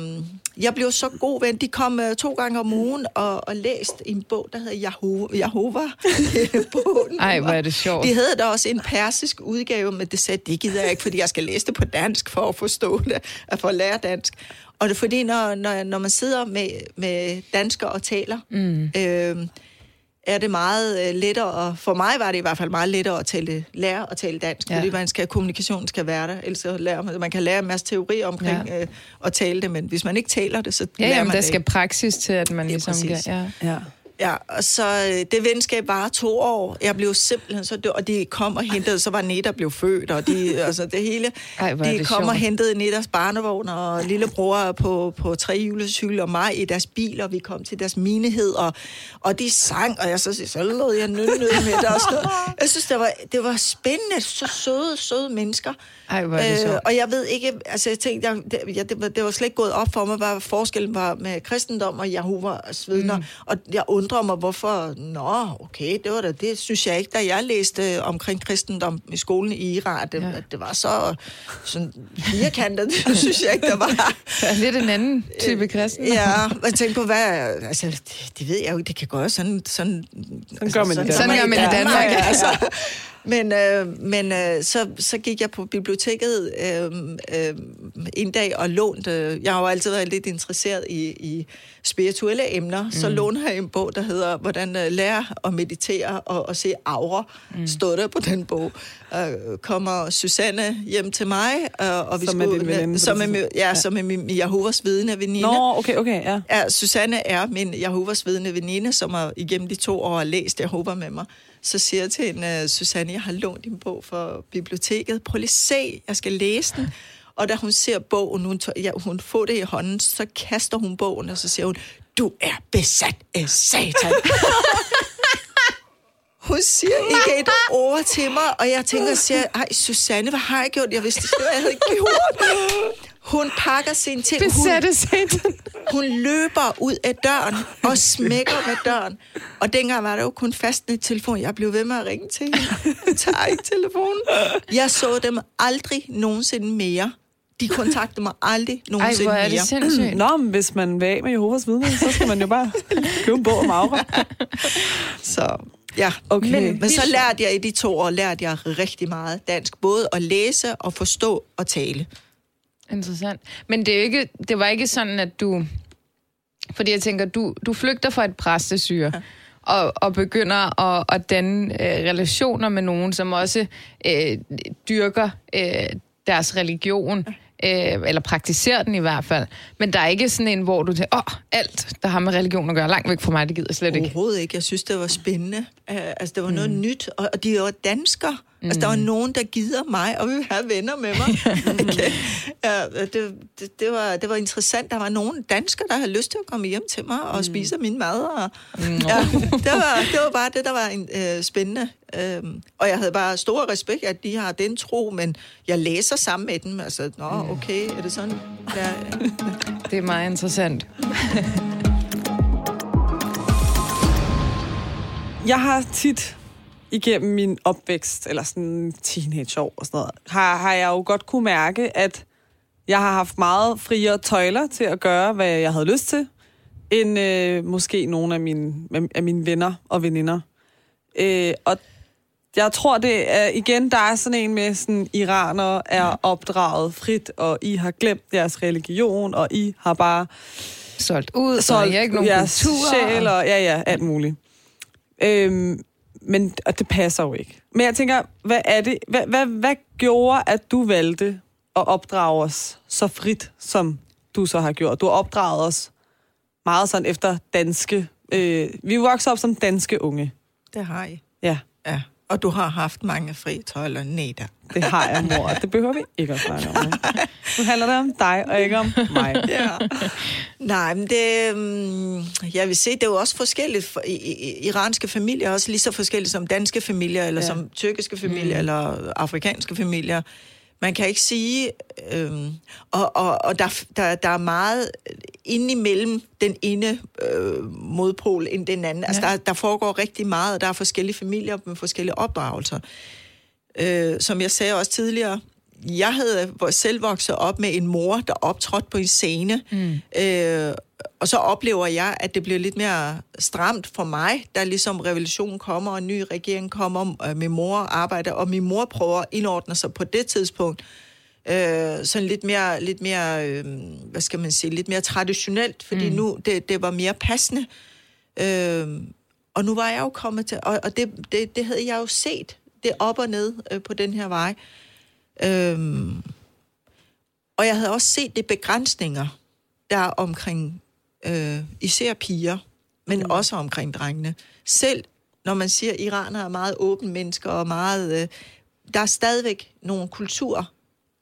[SPEAKER 4] jeg blev så god ven, de kom øh, to gange om ugen og, og læste en bog, der hedder Jehova. Jehova. Bogen
[SPEAKER 2] Ej, hvor er det sjovt.
[SPEAKER 4] De havde da også en persisk udgave, men det sagde, det gider jeg ikke, fordi jeg skal læse det på dansk for at forstå det, at for at lære dansk. Og det er fordi, når, når, når man sidder med, med danskere og taler, mm. øh, er det meget øh, lettere, og for mig var det i hvert fald meget lettere at tale, lære at tale dansk,
[SPEAKER 2] Ja.
[SPEAKER 4] fordi man skal, kommunikationen skal være der, ellers så lærer man, man kan lære en masse teori omkring
[SPEAKER 2] Ja.
[SPEAKER 4] øh, at tale det, men hvis man ikke taler det, så
[SPEAKER 2] Ja,
[SPEAKER 4] lærer
[SPEAKER 2] jamen,
[SPEAKER 4] man
[SPEAKER 2] der
[SPEAKER 4] det
[SPEAKER 2] skal
[SPEAKER 4] ikke.
[SPEAKER 2] praksis til, at man
[SPEAKER 4] Lige
[SPEAKER 2] ligesom...
[SPEAKER 4] præcis.
[SPEAKER 2] Kan, ja.
[SPEAKER 3] Ja.
[SPEAKER 4] Ja, og så øh, det venskab var to år. Jeg blev simpelthen så død, og de kom og hentede, så var Neda blev født, og de, altså det hele.
[SPEAKER 2] Ej,
[SPEAKER 4] de
[SPEAKER 2] det
[SPEAKER 4] kom og
[SPEAKER 2] sjovt.
[SPEAKER 4] hentede Nedas barnevogn, og lillebror på, på tre julecykel, og mig i deres bil, og vi kom til deres menighed, og, og de sang, og jeg så, så lød jeg nynne med det og sådan noget. Jeg synes, det var, det var spændende, så søde, søde mennesker.
[SPEAKER 2] Ej, hvor er det sjovt.
[SPEAKER 4] og jeg ved ikke, altså jeg tænkte, jeg, det, jeg, det, var, det var slet ikke gået op for mig, hvad forskellen var med kristendom og Jehovas vidner. Mm. Og jeg undrer mig, hvorfor, nå, okay, det var da, det synes jeg ikke, da jeg læste øh, omkring kristendom i skolen i Iran, at det,
[SPEAKER 2] Ja.
[SPEAKER 4] ja. at det var så sådan firkantet, det synes jeg ikke, der var.
[SPEAKER 2] Det er lidt en anden type kristen.
[SPEAKER 4] Ja, og jeg tænkte på, hvad, altså, det, det ved jeg jo ikke, det kan godt sådan, sådan, sådan
[SPEAKER 3] gør man i Danmark.
[SPEAKER 2] Sådan gør man i Danmark, ja.
[SPEAKER 4] altså. Men, øh, men øh, så, så gik jeg på biblioteket øh, øh, en dag og lånte, jeg har jo altid været lidt interesseret i, i spirituelle emner, mm. så lånte jeg en bog, der hedder, hvordan øh, lære at meditere og, og se aura, mm. stod der på den bog. Øh, kommer Susanne hjem til mig, øh, og vi
[SPEAKER 3] Som er din veninde
[SPEAKER 4] som er, ja,
[SPEAKER 3] Ja.
[SPEAKER 4] som er min Jehovas vidne veninde.
[SPEAKER 3] Nå, okay, okay, ja.
[SPEAKER 4] Ja, Susanne er min Jehovas vidne veninde, som har igennem de to år læst Jehova med mig. Så siger jeg til hende, øh, Susanne, jeg har lånt din bog fra biblioteket. Prøv lige se, jeg skal læse den. Og da hun ser bogen, hun, tager- ja, hun får det i hånden, så kaster hun bogen, og så siger hun, du er besat af satan. Hun siger ikke et ord til mig, og jeg tænker og siger, ej, Susanne, hvad har jeg gjort? Jeg vidste ikke, hvad jeg havde gjort. Hun pakker sin ting. Hun,
[SPEAKER 2] Besatte satan.
[SPEAKER 4] hun løber ud af døren og smækker med døren. Og dengang var der jo kun fastnet telefon. Jeg blev ved med at ringe til hende. Hun tager ikke telefonen. Jeg så dem aldrig nogensinde mere. De kontaktede mig aldrig
[SPEAKER 2] Ej,
[SPEAKER 4] nogensinde
[SPEAKER 2] hvor er
[SPEAKER 4] mere.
[SPEAKER 2] det sindssygt.
[SPEAKER 3] Nå, men hvis man vil af med Jehovas vidner, så skal man jo bare købe en bog om aura.
[SPEAKER 4] Så, ja.
[SPEAKER 3] Okay.
[SPEAKER 4] Men, men så lærte jeg i de to år, lærte jeg rigtig meget dansk. Både at læse og forstå og tale.
[SPEAKER 2] Interessant. Men det, er ikke, det var ikke sådan, at du... Fordi jeg tænker, du, du flygter fra et præstesyre, ja. og, og begynder at, at danne øh, relationer med nogen, som også øh, dyrker øh, deres religion, øh, eller praktiserer den i hvert fald. Men der er ikke sådan en, hvor du tænker, åh, oh, alt, der har med religion at gøre, langt væk fra mig, det gider jeg slet ikke.
[SPEAKER 4] Overhovedet ikke. Jeg synes, det var spændende. Uh, altså, det var noget mm. nyt, og, og de var danskere. Mm. Altså, der var nogen, der gider mig, og vil have venner med mig. okay. ja, det, det, det, var, det var interessant. Der var nogen danskere, der havde lyst til at komme hjem til mig og mm. spise min mad. Og, mm. ja, det, var, det var bare det, der var en, øh, spændende. Øhm, og jeg havde bare stor respekt, at de har den tro, men jeg læser sammen med dem. Altså, nå, okay, er det sådan? Ja,
[SPEAKER 2] det er meget interessant.
[SPEAKER 3] jeg har tit igennem min opvækst, eller sådan teenageår og sådan noget, har, har jeg jo godt kunne mærke, at jeg har haft meget friere tøjler til at gøre, hvad jeg havde lyst til, end øh, måske nogle af mine, af mine venner og veninder. Øh, og jeg tror, det er igen, der er sådan en med, sådan, iranere er opdraget frit, og I har glemt jeres religion, og I har bare
[SPEAKER 2] solgt ud, solgt, og I har ikke nogen kultur.
[SPEAKER 3] Sjæl, og ja, ja, alt muligt. Øhm, men og det passer jo ikke. Men jeg tænker, hvad er det, hvad, hvad, hvad gjorde, at du valgte at opdrage os så frit, som du så har gjort? Du har opdraget os meget sådan efter danske... Øh, vi voksede op som danske unge.
[SPEAKER 4] Det har I.
[SPEAKER 3] Ja.
[SPEAKER 4] Ja. Og du har haft mange fri tøjler, Neda.
[SPEAKER 3] Det har jeg, mor. Det behøver vi ikke at snakke om. Nu handler det om dig, og ikke om mig.
[SPEAKER 4] Ja. Nej, men det... Um, jeg vil se, det er jo også forskelligt. Iranske familier er også lige så forskellige som danske familier, eller ja. som tyrkiske familier, mm. eller afrikanske familier. Man kan ikke sige, øhm, og, og, og der, der, der er meget inde imellem den ene øh, modpol end den anden. Altså, ja. Altså der, der foregår rigtig meget, og der er forskellige familier med forskellige opdragelser. Øh, som jeg sagde også tidligere, jeg havde selv vokset op med en mor, der optrådte på en scene, mm. øh, og så oplever jeg, at det bliver lidt mere stramt for mig, da ligesom revolutionen kommer, og en ny regering kommer, og min mor arbejder, og min mor prøver at indordne sig på det tidspunkt, øh, sådan lidt mere, lidt mere øh, hvad skal man sige, lidt mere traditionelt, fordi mm. nu det, det var mere passende. Øh, og nu var jeg jo kommet til, og, og det, det, det havde jeg jo set, det op og ned øh, på den her vej. Øh, og jeg havde også set det begrænsninger, der er omkring øh, især piger, men mm. også omkring drengene. Selv når man siger, at iranere er meget åbne mennesker og meget... Øh, der er stadigvæk nogle kulturer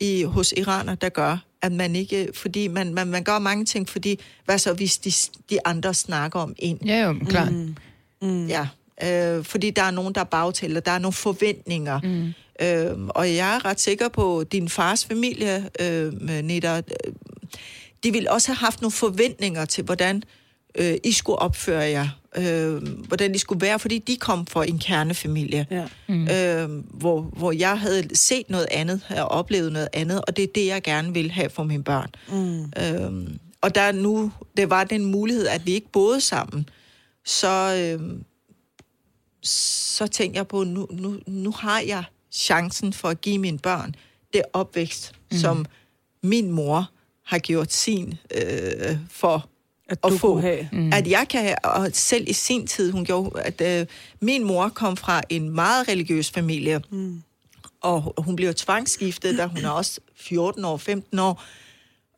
[SPEAKER 4] i, hos iraner, der gør, at man ikke... Fordi man, man, man gør mange ting, fordi hvad så, hvis de, de andre snakker om en?
[SPEAKER 2] Ja, jo, klart. Mm.
[SPEAKER 4] Mm. Ja, øh, fordi der er nogen, der bagtæller, der er nogle forventninger. Mm. Øh, og jeg er ret sikker på, at din fars familie, øh, Nita, de ville også have haft nogle forventninger til, hvordan øh, I skulle opføre jer, øh, hvordan I skulle være, fordi de kom fra en kernefamilie, ja. mm. øh, hvor, hvor jeg havde set noget andet, og oplevet noget andet, og det er det, jeg gerne vil have for mine børn. Mm. Øh, og der nu, det var den mulighed, at vi ikke boede sammen, så, øh, så tænkte jeg på, nu, nu, nu har jeg chancen for at give mine børn det opvækst, mm. som min mor har gjort sin øh, for
[SPEAKER 3] at, at få. Have.
[SPEAKER 4] Mm. At jeg kan have, og selv i sin tid, hun gjorde, at øh, min mor kom fra en meget religiøs familie, mm. og hun blev tvangsskiftet, da hun er også 14 år, 15 år,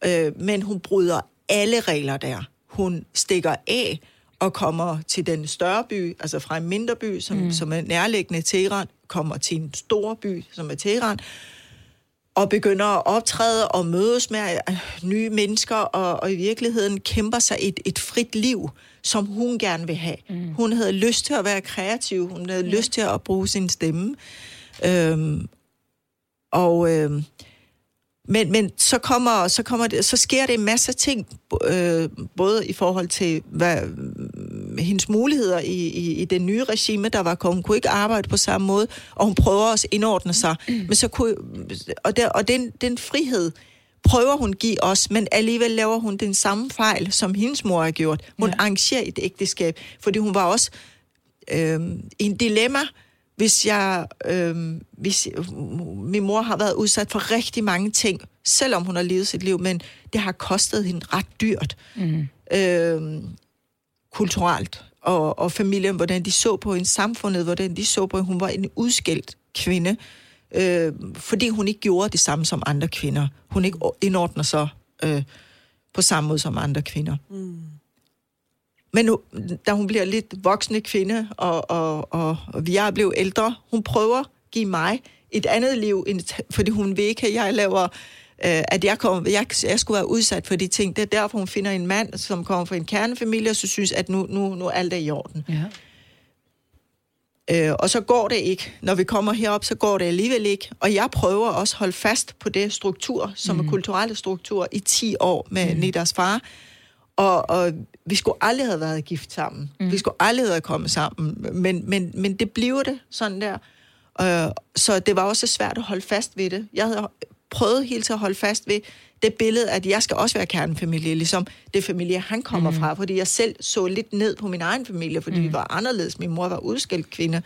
[SPEAKER 4] øh, men hun bryder alle regler der. Hun stikker af og kommer til den større by, altså fra en mindre by, som, mm. som er nærliggende Teheran, kommer til en stor by, som er Teheran, og begynder at optræde og mødes med øh, nye mennesker, og, og i virkeligheden kæmper sig et, et frit liv, som hun gerne vil have. Mm. Hun havde lyst til at være kreativ, hun havde ja. lyst til at bruge sin stemme. Øhm, og øhm, men, men så, kommer, så, kommer det, så sker det en masse ting, øh, både i forhold til hvad, hendes muligheder i, i, i det nye regime, der var kommet. Hun kunne ikke arbejde på samme måde, og hun prøver også at indordne sig. Mm. Men så kunne, og der, og den, den frihed prøver hun give os, men alligevel laver hun den samme fejl, som hendes mor har gjort. Hun ja. arrangerer et ægteskab, fordi hun var også øh, i en dilemma, hvis jeg, øh, hvis min mor har været udsat for rigtig mange ting, selvom hun har levet sit liv, men det har kostet hende ret dyrt. Mm. Øh, kulturelt, og, og familien, hvordan de så på en samfundet, hvordan de så på, at hun var en udskilt kvinde, øh, fordi hun ikke gjorde det samme som andre kvinder. Hun ikke indordner sig øh, på samme måde som andre kvinder. Mm. Men nu, da hun bliver lidt voksne kvinde, og, og, og, og jeg blev ældre, hun prøver at give mig et andet liv, end, fordi hun vil ikke, at jeg laver øh, at jeg, kom, jeg, jeg skulle være udsat for de ting. Det er derfor, hun finder en mand, som kommer fra en kernefamilie, og så synes, at nu, nu, nu alt er i orden. Ja. Øh, og så går det ikke. Når vi kommer herop, så går det alligevel ikke. Og jeg prøver også at holde fast på det struktur, som mm. er kulturelle struktur, i 10 år med mm. Nidas far. Og, og vi skulle aldrig have været gift sammen. Mm. Vi skulle aldrig have kommet sammen. Men, men, men det bliver det sådan der. Øh, så det var også svært at holde fast ved det. Jeg havde prøvet hele tiden at holde fast ved det billede, at jeg skal også være kernefamilie, ligesom det familie, han kommer mm. fra. Fordi jeg selv så lidt ned på min egen familie, fordi mm. vi var anderledes. Min mor var udskilt kvinde.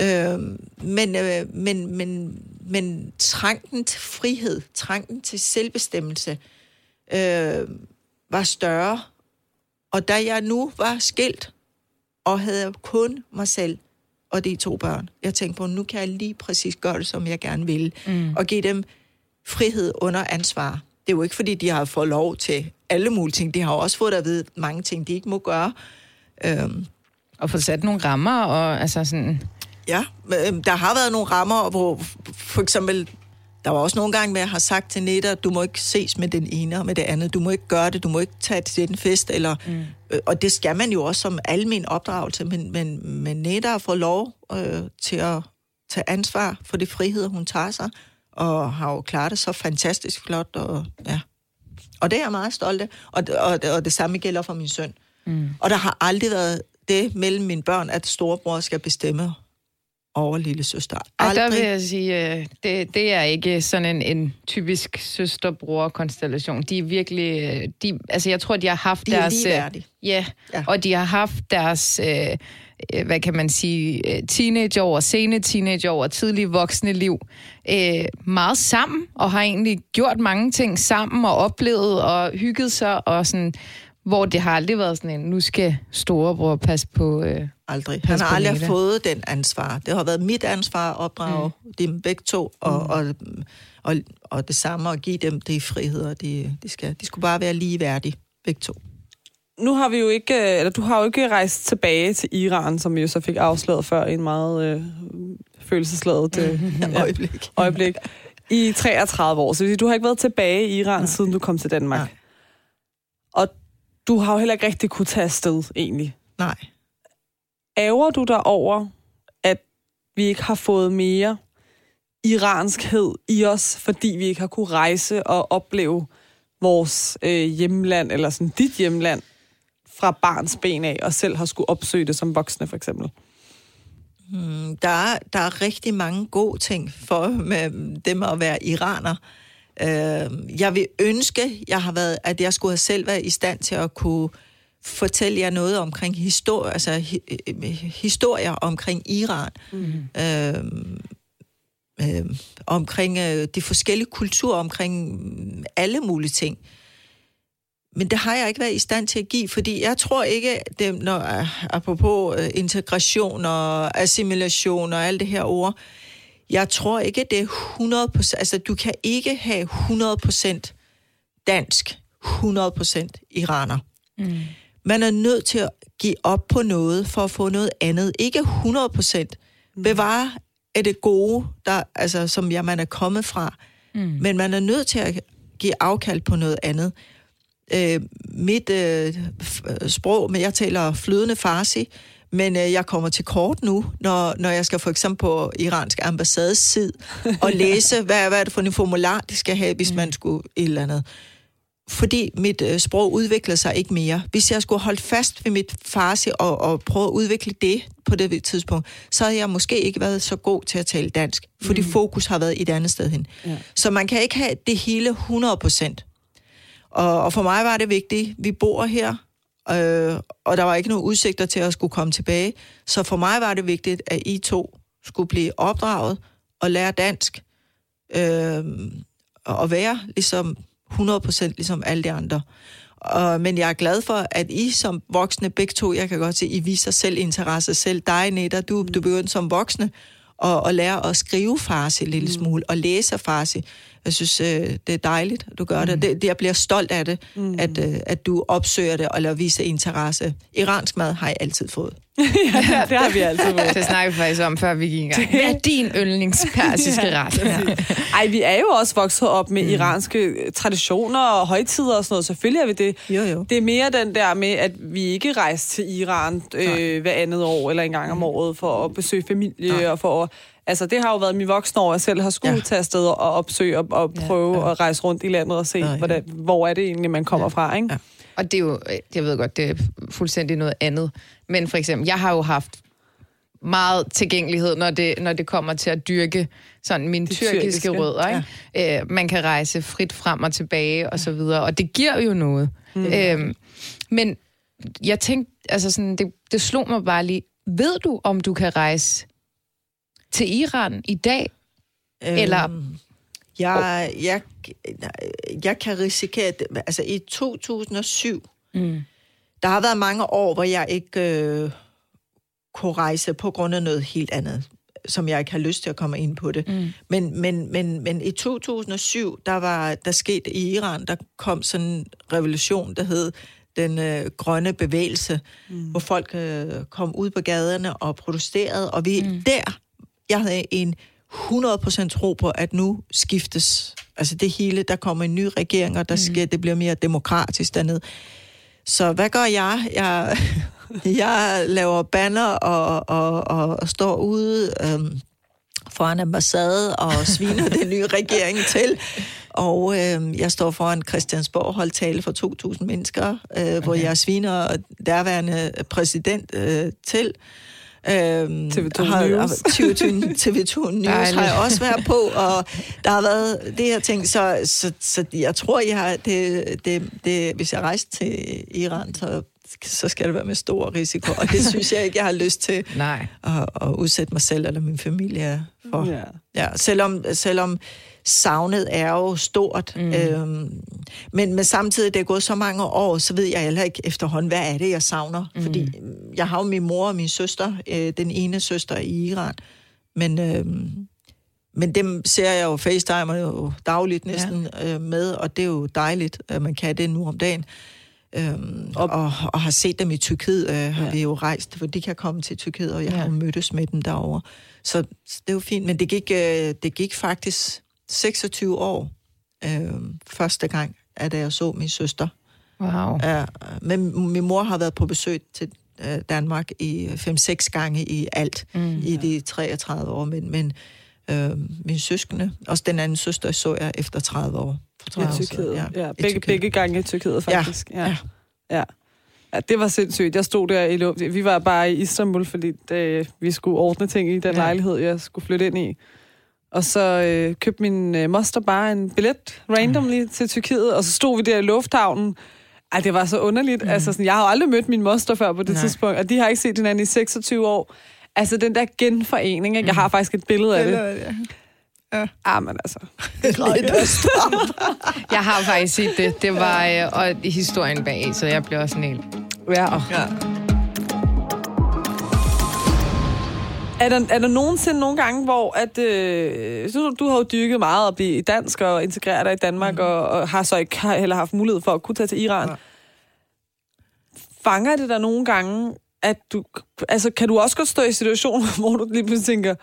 [SPEAKER 4] Øh, men, øh, men, men, men trængen til frihed, trængen til selvbestemmelse, øh, var større. Og da jeg nu var skilt, og havde kun mig selv og de to børn, jeg tænkte på, nu kan jeg lige præcis gøre det, som jeg gerne vil, mm. og give dem frihed under ansvar. Det er jo ikke, fordi de har fået lov til alle mulige ting. De har også fået at vide mange ting, de ikke må gøre. Øhm.
[SPEAKER 2] Og få sat nogle rammer, og altså sådan...
[SPEAKER 4] Ja, øhm, der har været nogle rammer, hvor for eksempel der var også nogle gange, hvor jeg har sagt til Netta, du må ikke ses med den ene og med det andet. Du må ikke gøre det, du må ikke tage til den fest. Eller, mm. øh, og det skal man jo også som almen opdragelse. Men, men, men Netta har fået lov øh, til at tage ansvar for det frihed, hun tager sig. Og har jo klaret det så fantastisk flot. Og, ja. og det er jeg meget stolt af. Og, og, og det samme gælder for min søn. Mm. Og der har aldrig været det mellem mine børn, at storebror skal bestemme over lille søster.
[SPEAKER 2] Aldrig. Ej, der vil jeg sige, øh, det, det er ikke sådan en, en typisk søster-bror-konstellation. De er virkelig... Øh, de, altså, jeg tror, de har haft
[SPEAKER 4] de
[SPEAKER 2] deres...
[SPEAKER 4] De er
[SPEAKER 2] ja, ja, og de har haft deres... Øh, hvad kan man sige, teenageår, sene teenageår og tidlige voksne liv øh, meget sammen, og har egentlig gjort mange ting sammen og oplevet og hygget sig, og sådan, hvor det har aldrig været sådan en, nu skal storebror passe på... Øh,
[SPEAKER 4] aldrig. Han har aldrig fået den ansvar. Det har været mit ansvar at opdrage mm. dem begge to, og, mm. og, og, og det samme at give dem de friheder. De, de, skal, de skulle bare være ligeværdige, begge to.
[SPEAKER 3] Nu har vi jo ikke, øh, eller du har jo ikke rejst tilbage til Iran, som vi jo så fik afsløret før i en meget øh, følelsesladet øh,
[SPEAKER 4] ja, øjeblik.
[SPEAKER 3] øjeblik. I 33 år. Så du har ikke været tilbage i Iran, Nej. siden du kom til Danmark. Nej. Og du har jo heller ikke rigtig kunne tage afsted, egentlig.
[SPEAKER 4] Nej.
[SPEAKER 3] Æver du dig over, at vi ikke har fået mere iranskhed i os, fordi vi ikke har kunne rejse og opleve vores øh, hjemland, eller sådan dit hjemland, fra barns ben af, og selv har skulle opsøge det som voksne, for eksempel?
[SPEAKER 4] Hmm, der, er, der er rigtig mange gode ting for med dem at være iraner. Øh, jeg vil ønske, jeg har været, at jeg skulle have selv været i stand til at kunne fortælle jer noget omkring historie, altså hi, historier omkring Iran. Mm. Øh, øh, omkring øh, de forskellige kulturer, omkring alle mulige ting. Men det har jeg ikke været i stand til at give, fordi jeg tror ikke, det, når, apropos øh, integration og assimilation og alt det her ord, jeg tror ikke, det er 100%, altså du kan ikke have 100% dansk, 100% iraner. Mm. Man er nødt til at give op på noget for at få noget andet. Ikke 100%. Mm. Bevare er det gode, der, altså, som jeg, man er kommet fra. Mm. Men man er nødt til at give afkald på noget andet. Øh, mit øh, sprog, men jeg taler flydende farsi, men øh, jeg kommer til kort nu, når, når jeg skal for eksempel på iransk ambassades side og læse, hvad, hvad er det for en formular, de skal have, hvis mm. man skulle et eller andet. Fordi mit øh, sprog udvikler sig ikke mere. Hvis jeg skulle holde fast ved mit farsi og, og prøve at udvikle det på det tidspunkt, så havde jeg måske ikke været så god til at tale dansk, fordi mm. fokus har været et andet sted hen. Ja. Så man kan ikke have det hele 100 procent. Og, og for mig var det vigtigt, vi bor her, øh, og der var ikke nogen udsigter til at skulle komme tilbage. Så for mig var det vigtigt, at I to skulle blive opdraget og lære dansk, øh, og være ligesom 100% ligesom alle de andre. Og, men jeg er glad for, at I som voksne, begge to, jeg kan godt se, I viser selv interesse. Selv dig, Netta, du, du begyndte som voksne og, og lære at skrive farsi en lille smule, og læse farsi. Jeg synes, øh, det er dejligt, at du gør det. det. det. Jeg bliver stolt af det, mm. at, øh, at du opsøger det, eller viser interesse. Iransk mad har jeg altid fået.
[SPEAKER 3] ja, det har vi altid fået.
[SPEAKER 2] Det snakker vi faktisk om, før vi gik i gang. Hvad er din yndlingspersiske ret?
[SPEAKER 3] Ja. Ej, vi er jo også vokset op med mm. iranske traditioner og højtider og sådan noget. Selvfølgelig er vi det.
[SPEAKER 4] Jo, jo.
[SPEAKER 3] Det er mere den der med, at vi ikke rejser til Iran øh, hver andet år eller en gang om året for at besøge familie Nej. og for at Altså, det har jo været min voksne år, jeg selv har skulle ja. tage afsted og opsøge og, og prøve ja, ja. at rejse rundt i landet og se, ja, ja. Hvordan, hvor er det egentlig, man kommer ja. fra, ikke? Ja.
[SPEAKER 2] Og det er jo, jeg ved godt, det er fuldstændig noget andet. Men for eksempel, jeg har jo haft meget tilgængelighed, når det, når det kommer til at dyrke sådan mine tyrkiske, tyrkiske rødder. Ikke? Ja. Øh, man kan rejse frit frem og tilbage og så videre, og det giver jo noget. Mm. Øh, men jeg tænkte, altså sådan, det, det slog mig bare lige, ved du, om du kan rejse til Iran i dag? Øhm, Eller...
[SPEAKER 4] Jeg, jeg, jeg kan risikere... Altså i 2007, mm. der har været mange år, hvor jeg ikke øh, kunne rejse på grund af noget helt andet som jeg ikke har lyst til at komme ind på det. Mm. Men, men, men, men i 2007, der var der skete i Iran, der kom sådan en revolution, der hed den øh, grønne bevægelse, mm. hvor folk øh, kom ud på gaderne og protesterede, og vi mm. der jeg havde en 100% tro på, at nu skiftes altså det hele, der kommer en ny regering, og der mm. sker, det bliver mere demokratisk dernede. Så hvad gør jeg? Jeg, jeg laver banner og, og, og, og står ude øhm, foran ambassade og sviner den nye regering til. Og øhm, jeg står foran Christiansborg holdt tale for 2.000 mennesker, øh, okay. hvor jeg sviner derværende præsident øh, til.
[SPEAKER 3] Øhm, TV2 har, News.
[SPEAKER 4] TV2, TV2 News har jeg også været på, og der har været det her ting, så, så, så jeg tror, jeg har, det, det, det, hvis jeg rejser til Iran, så så skal det være med stor risiko, og det synes jeg ikke, jeg har lyst til
[SPEAKER 2] Nej.
[SPEAKER 4] At, at udsætte mig selv eller min familie for. Ja. Ja, selvom, selvom savnet er jo stort. Mm. Øhm, men, men samtidig, det er gået så mange år, så ved jeg heller ikke efterhånden, hvad er det, jeg savner. Mm. Fordi jeg har jo min mor og min søster, øh, den ene søster i Iran. Men, øhm, men dem ser jeg jo facetimer jo dagligt næsten ja. øh, med, og det er jo dejligt, at man kan det nu om dagen. Øhm, og, og, og har set dem i Tyrkiet, øh, har ja. vi jo rejst, for de kan komme til Tyrkiet, og jeg ja. har jo mødtes med dem derovre. Så, så det er jo fint, men det gik, øh, det gik faktisk 26 år øh, første gang, at jeg så min søster.
[SPEAKER 2] Wow.
[SPEAKER 4] Ja, men min mor har været på besøg til øh, Danmark i 5-6 gange i alt, mm, i de 33 år, men, men øh, min søskende, også den anden søster, så jeg efter 30 år.
[SPEAKER 3] For 30 I Tyrkiet, ja. ja. Begge, Tyrkiet. begge gange i Tyrkiet, faktisk. Ja. ja. ja. Ja, det var sindssygt. Jeg stod der i luft. Vi var bare i Istanbul, fordi det, vi skulle ordne ting i den ja. lejlighed, jeg skulle flytte ind i. Og så øh, købte min øh, moster bare en billet randomly mm. til Tyrkiet, og så stod vi der i lufthavnen. Ej, det var så underligt. Mm. Altså, sådan, jeg har jo aldrig mødt min moster før på det Nej. tidspunkt, og de har ikke set hinanden i 26 år. Altså, den der genforening, ikke? Jeg har mm. faktisk et billede af det. Ja. Ja. Ah, men altså.
[SPEAKER 2] jeg har faktisk set det. Det var øh, og historien bag, så jeg blev også sådan helt...
[SPEAKER 3] Ja. Oh. ja. Er der, er der nogensinde nogle gange, hvor at, øh, du, du har jo dykket meget at blive dansk og integrere dig i Danmark, mm. og, og har så ikke heller haft mulighed for at kunne tage til Iran. Ja. Fanger det der nogle gange, at du... Altså, kan du også godt stå i situationer, hvor du lige pludselig tænker,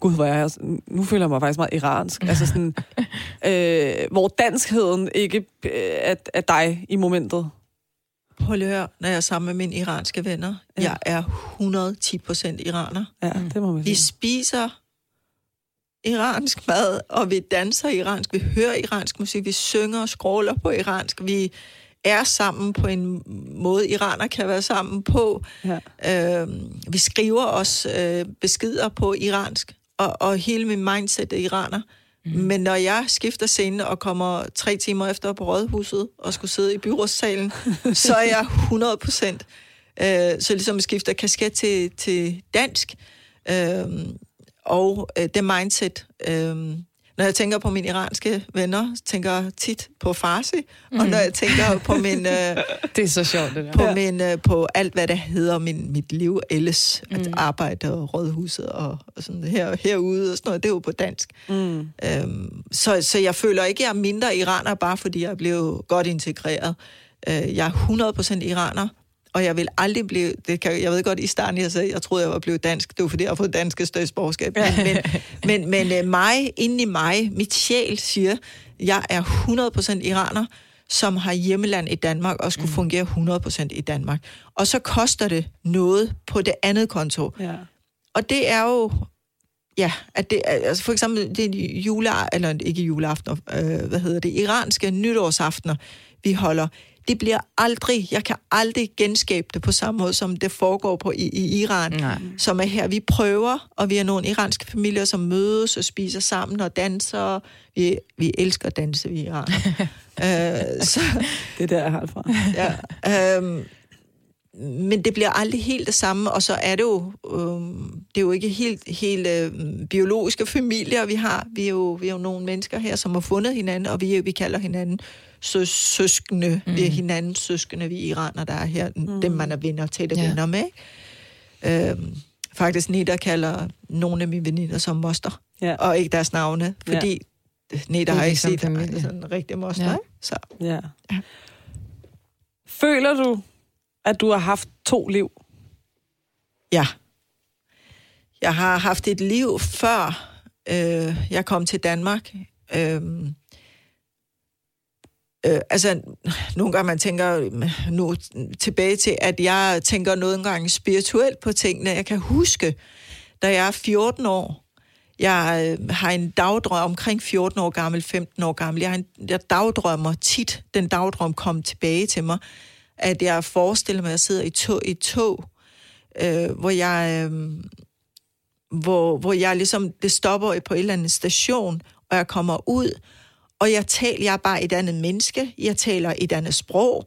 [SPEAKER 3] gud, hvor er jeg, nu føler jeg mig faktisk meget iransk. Altså sådan, øh, hvor danskheden ikke øh, er, er dig i momentet.
[SPEAKER 4] Prøv at høre, når jeg er sammen med mine iranske venner. Ja. Jeg er 110 procent iraner.
[SPEAKER 3] Ja, det må man
[SPEAKER 4] sige. Vi spiser iransk mad, og vi danser iransk, vi hører iransk musik, vi synger og skråler på iransk, vi er sammen på en måde, iraner kan være sammen på. Ja. Øh, vi skriver også øh, beskeder på iransk, og, og hele min mindset er iraner. Mm. Men når jeg skifter scene og kommer tre timer efter på rådhuset og skulle sidde i byrådssalen, så er jeg 100 procent. Øh, så ligesom skifter kasket til, til dansk. Øh, og øh, det mindset. Øh, Når jeg tænker på mine iranske venner, tænker jeg tit på farsi, mm. og når jeg tænker på min... Øh,
[SPEAKER 2] Det er så sjovt, det der.
[SPEAKER 4] på, ja. min, øh, på alt, hvad der hedder min, mit liv ellers, mm. at arbejde og rådhuset og, og sådan her, herude og sådan noget, det er jo på dansk.
[SPEAKER 3] Mm.
[SPEAKER 4] Øhm, så, så jeg føler ikke, at jeg er mindre iraner, bare fordi jeg blev godt integreret. Øh, jeg er 100% iraner, og jeg vil aldrig blive... Det kan, jeg ved godt, i starten jeg sagde, jeg troede, jeg var blevet dansk. Det var fordi, jeg har fået dansk statsborgerskab. Men, men, men, men øh, mig, inde i mig, mit sjæl siger, jeg er 100% iraner, som har hjemmeland i Danmark og skulle fungere 100% i Danmark. Og så koster det noget på det andet konto.
[SPEAKER 3] Ja.
[SPEAKER 4] Og det er jo, ja, at det, altså for eksempel det er jule, eller ikke juleaftener, øh, hvad hedder det, iranske nytårsaftener, vi holder. Det bliver aldrig, jeg kan aldrig genskabe det på samme måde, som det foregår på i, i Iran,
[SPEAKER 2] Nej.
[SPEAKER 4] som er her. Vi prøver, og vi er nogle iranske familier, som mødes og spiser sammen og danser. Vi, vi elsker at danse, i Iran. øh, så,
[SPEAKER 3] Det er der, jeg har fra.
[SPEAKER 4] ja, øhm, men det bliver aldrig helt det samme, og så er det jo, øhm, det er jo ikke helt, helt øh, biologiske familier, vi har. Vi er, jo, vi er jo nogle mennesker her, som har fundet hinanden, og vi, vi kalder hinanden søs, søskende. Mm. Vi er hinandens søskende, vi iraner, der er her, mm. dem man er venner, tætte
[SPEAKER 2] Ja.
[SPEAKER 4] ja. venner med. Øhm, faktisk Neda kalder nogle af mine veninder som moster,
[SPEAKER 3] Ja.
[SPEAKER 4] og ikke deres navne, fordi ja. Neda
[SPEAKER 2] Det
[SPEAKER 4] har ikke
[SPEAKER 2] ligesom
[SPEAKER 4] set
[SPEAKER 2] familie.
[SPEAKER 4] sådan en rigtig moster,
[SPEAKER 2] Ja.
[SPEAKER 4] ja. Så
[SPEAKER 3] Ja. Føler du, at du har haft to liv?
[SPEAKER 4] Ja. Jeg har haft et liv før øh, jeg kom til Danmark. Øh, øh, altså, nogle gange man tænker øh, nu tilbage til, at jeg tænker nogle gange spirituelt på tingene. Jeg kan huske, da jeg er 14 år, jeg øh, har en dagdrøm omkring 14 år gammel, 15 år gammel. Jeg, en, jeg dagdrømmer tit, den dagdrøm kom tilbage til mig, at jeg forestiller mig, at jeg sidder i tog, i et tog øh, hvor jeg... Øh, hvor, hvor jeg ligesom, det stopper på en eller anden station, og jeg kommer ud, og jeg taler, jeg er bare et andet menneske, jeg taler et andet sprog,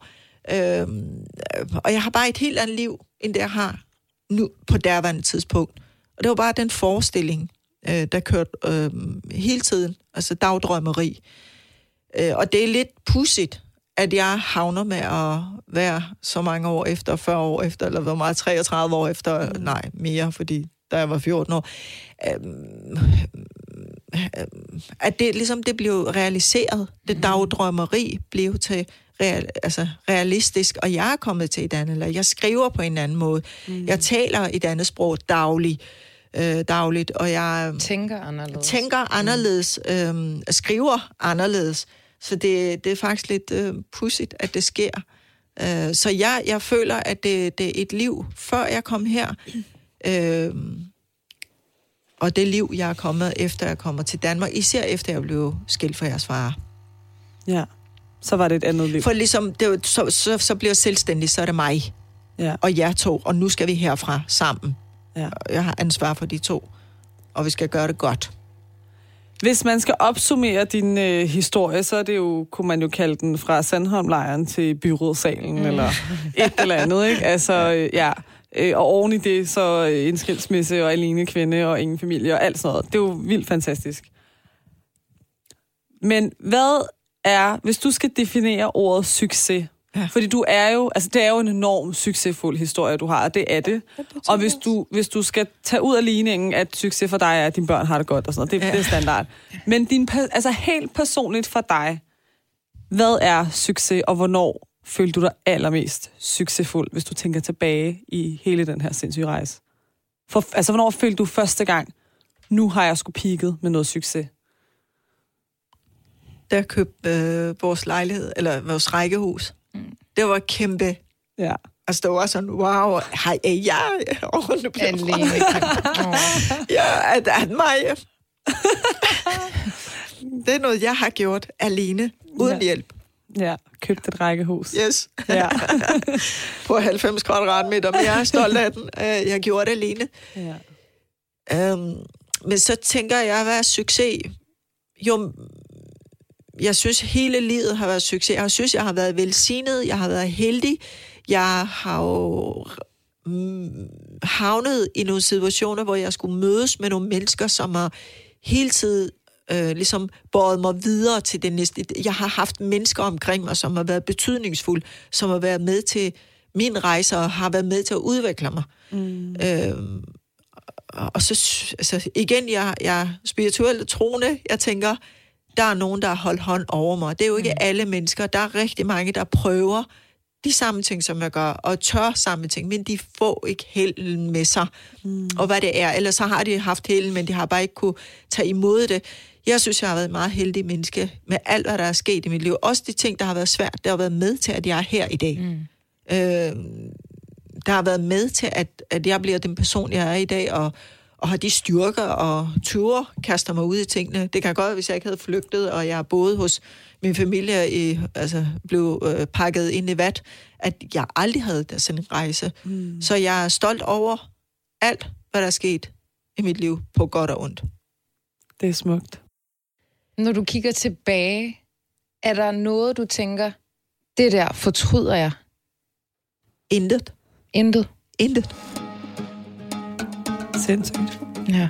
[SPEAKER 4] øhm, øh, og jeg har bare et helt andet liv, end det jeg har nu på derværende tidspunkt. Og det var bare den forestilling, øh, der kørte øh, hele tiden, altså dagdrømmeri. Øh, og det er lidt pudsigt, at jeg havner med at være så mange år efter, 40 år efter, eller hvor meget, 33 år efter, mm. nej, mere, fordi da jeg var 14 år, øh, at det ligesom det blev realiseret. Det dagdrømmeri blev til real, altså realistisk, og jeg er kommet til et andet, eller jeg skriver på en anden måde. Mm. Jeg taler et andet sprog dagligt, øh, dagligt, og jeg
[SPEAKER 2] Tænker anderledes.
[SPEAKER 4] tænker anderledes, øh, skriver anderledes. Så det, det er faktisk lidt øh, pudsigt, at det sker. Øh, så jeg, jeg føler, at det, det er et liv, før jeg kom her. Øh, og det liv, jeg er kommet efter, jeg kommer til Danmark. Især efter, jeg blev skilt fra jeres far.
[SPEAKER 3] Ja. Så var det et andet liv.
[SPEAKER 4] For ligesom, det, jo- så, så, så bliver jeg selvstændig, så er det mig
[SPEAKER 3] Ja.
[SPEAKER 4] og jer to, og nu skal vi herfra sammen.
[SPEAKER 3] Ja.
[SPEAKER 4] Jeg har ansvar for de to, og vi skal gøre det godt.
[SPEAKER 3] Hvis man skal opsummere din øh, historie, så er det jo, kunne man jo kalde den fra Sandholmlejren til byrådssalen, mm. eller et eller andet, ikke? Altså, øh, ja. Øh, og oven i det, så øh, en skilsmisse og alene kvinde og ingen familie og alt sådan noget. Det er jo vildt fantastisk. Men hvad er, hvis du skal definere ordet succes,
[SPEAKER 4] Ja.
[SPEAKER 3] fordi du er jo, altså det er jo en enorm succesfuld historie, du har, og det er det. Og hvis du, hvis du skal tage ud af ligningen, at succes for dig er, at dine børn har det godt og sådan noget, det,
[SPEAKER 4] Ja.
[SPEAKER 3] det er standard. Men din, altså helt personligt for dig, hvad er succes, og hvornår følte du dig allermest succesfuld, hvis du tænker tilbage i hele den her sindssyge rejse? For, altså, hvornår følte du første gang, nu har jeg sgu peaked med noget succes?
[SPEAKER 4] Da jeg købte øh, vores lejlighed, eller vores rækkehus, mm. det var kæmpe
[SPEAKER 3] Ja.
[SPEAKER 4] Altså, det var sådan, wow, hej, er jeg? Oh, nu bliver jeg
[SPEAKER 2] Alene. Åh.
[SPEAKER 4] Ja, at, at mig. det er noget, jeg har gjort alene, uden
[SPEAKER 3] Ja.
[SPEAKER 4] ja. hjælp.
[SPEAKER 3] Ja, købte et rækkehus.
[SPEAKER 4] Yes.
[SPEAKER 3] Ja.
[SPEAKER 4] På 90 kvadratmeter, men jeg er stolt af den. Øh, Jeg gjorde det alene.
[SPEAKER 3] ja.
[SPEAKER 4] Um, men så tænker jeg, hvad er succes? Jo, jeg synes, hele livet har været succes. Jeg synes, jeg har været velsignet. Jeg har været heldig. Jeg har jo mm, havnet i nogle situationer, hvor jeg skulle mødes med nogle mennesker, som har hele tiden øh, ligesom båret mig videre til det næste. Jeg har haft mennesker omkring mig, som har været betydningsfulde, som har været med til min rejse og har været med til at udvikle mig. Mm. Øh, og så, altså, igen, jeg, jeg er spirituelt troende. Jeg tænker, der er nogen, der har holdt hånd over mig. Det er jo ikke mm. alle mennesker. Der er rigtig mange, der prøver de samme ting, som jeg gør, og tør samme ting, men de får ikke helden med sig, mm. og hvad det er. Ellers så har de haft helden, men de har bare ikke kunne tage imod det. Jeg synes, jeg har været et meget heldig menneske med alt, hvad der er sket i mit liv. Også de ting, der har været svært, der har været med til, at jeg er her i dag. Mm. Øh, der har været med til, at, at jeg bliver den person, jeg er i dag, og, og har de styrker og ture, kaster mig ud i tingene. Det kan godt hvis jeg ikke havde flygtet, og jeg har boet hos min familie, i, altså blev øh, pakket ind i vat, at jeg aldrig havde der sådan en rejse. Mm. Så jeg er stolt over alt, hvad der er sket i mit liv, på godt og ondt.
[SPEAKER 3] Det er smukt.
[SPEAKER 2] Når du kigger tilbage, er der noget, du tænker, det der fortryder jeg?
[SPEAKER 4] Intet.
[SPEAKER 2] Intet?
[SPEAKER 4] Intet.
[SPEAKER 3] Sindssygt.
[SPEAKER 2] Ja.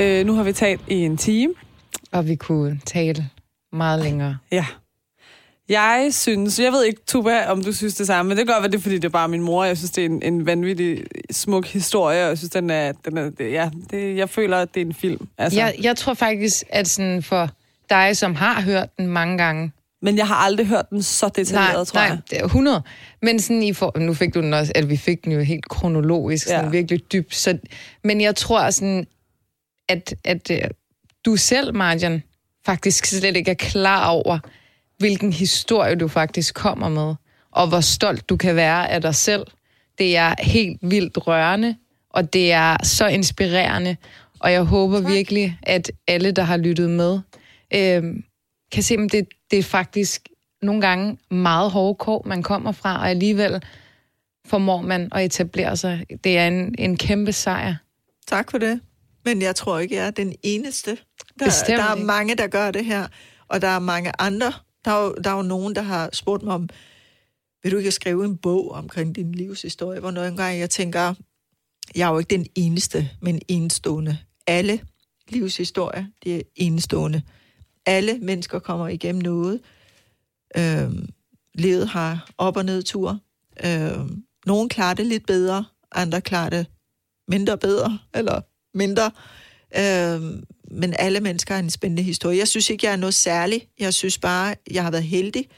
[SPEAKER 3] Øh, nu har vi talt i en time.
[SPEAKER 2] Og vi kunne tale meget længere.
[SPEAKER 3] Ja. Jeg synes, jeg ved ikke, Tuba, om du synes det samme, men det gør godt det er, fordi det er bare min mor. Jeg synes, det er en, en vanvittig smuk historie, og jeg synes, den er, den er ja, det, jeg føler, at det er en film.
[SPEAKER 2] Altså. Jeg, jeg tror faktisk, at sådan for dig, som har hørt den mange gange,
[SPEAKER 3] men jeg har aldrig hørt den så detaljeret,
[SPEAKER 2] nej,
[SPEAKER 3] tror jeg.
[SPEAKER 2] Nej, det er 100. Men sådan i for, nu fik du den også, at vi fik den jo helt kronologisk, sådan ja. virkelig dybt. Så, men jeg tror sådan, at, at uh, du selv, Marjan, faktisk slet ikke er klar over, hvilken historie du faktisk kommer med, og hvor stolt du kan være af dig selv. Det er helt vildt rørende, og det er så inspirerende, og jeg håber tak. virkelig, at alle, der har lyttet med, øh, kan se, at det, det er faktisk nogle gange meget hårde kår, man kommer fra, og alligevel formår man at etablere sig. Det er en, en kæmpe sejr.
[SPEAKER 4] Tak for det. Men jeg tror ikke, jeg er den eneste. Der, der er mange, der gør det her, og der er mange andre. Der er, jo, der er jo nogen, der har spurgt mig om, vil du ikke skrive en bog omkring din livshistorie? Hvor nogle gange jeg tænker, jeg er jo ikke den eneste, men enestående. Alle livshistorier, de er enestående. Alle mennesker kommer igennem noget. Øhm, livet har op- og nedtur. Øhm, nogle klarer det lidt bedre, andre klarer det mindre bedre, eller mindre. Øhm, men alle mennesker har en spændende historie. Jeg synes ikke, jeg er noget særligt. Jeg synes bare, jeg har været heldig.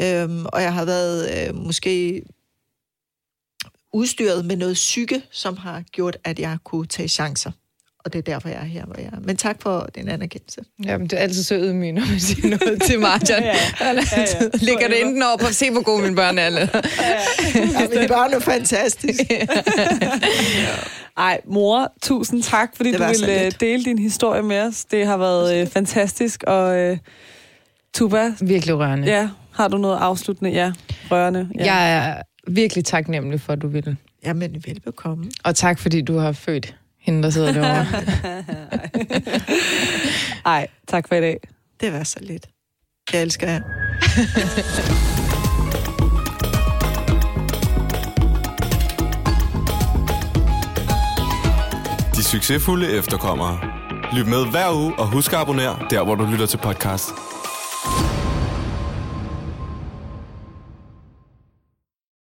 [SPEAKER 4] Øhm, og jeg har været øh, måske udstyret med noget psyke, som har gjort, at jeg kunne tage chancer og det er derfor, jeg er her, hvor jeg er. Men tak for den anerkendelse.
[SPEAKER 2] Jamen, det er altid så ydmygende, når man siger noget til Marjan. ja, ja, ja. Ligger det enten over på se, hvor gode mine børn er. Eller? ja,
[SPEAKER 4] ja. ja, mine børn er fantastiske.
[SPEAKER 3] Ej, mor, tusind tak, fordi du ville øh, dele din historie med os. Det har været øh, fantastisk, og øh, Tuba...
[SPEAKER 2] Virkelig rørende.
[SPEAKER 3] Ja, har du noget afsluttende? Ja, rørende. Ja.
[SPEAKER 2] Jeg er virkelig taknemmelig for, at du ville.
[SPEAKER 4] Jamen, velbekomme.
[SPEAKER 2] Og tak, fordi du har født hende, der sidder derovre.
[SPEAKER 3] Ej, tak for i dag.
[SPEAKER 4] Det var så lidt. Jeg elsker jer.
[SPEAKER 1] De succesfulde efterkommere. Lyt med hver uge og husk at abonnere der, hvor du lytter til podcast.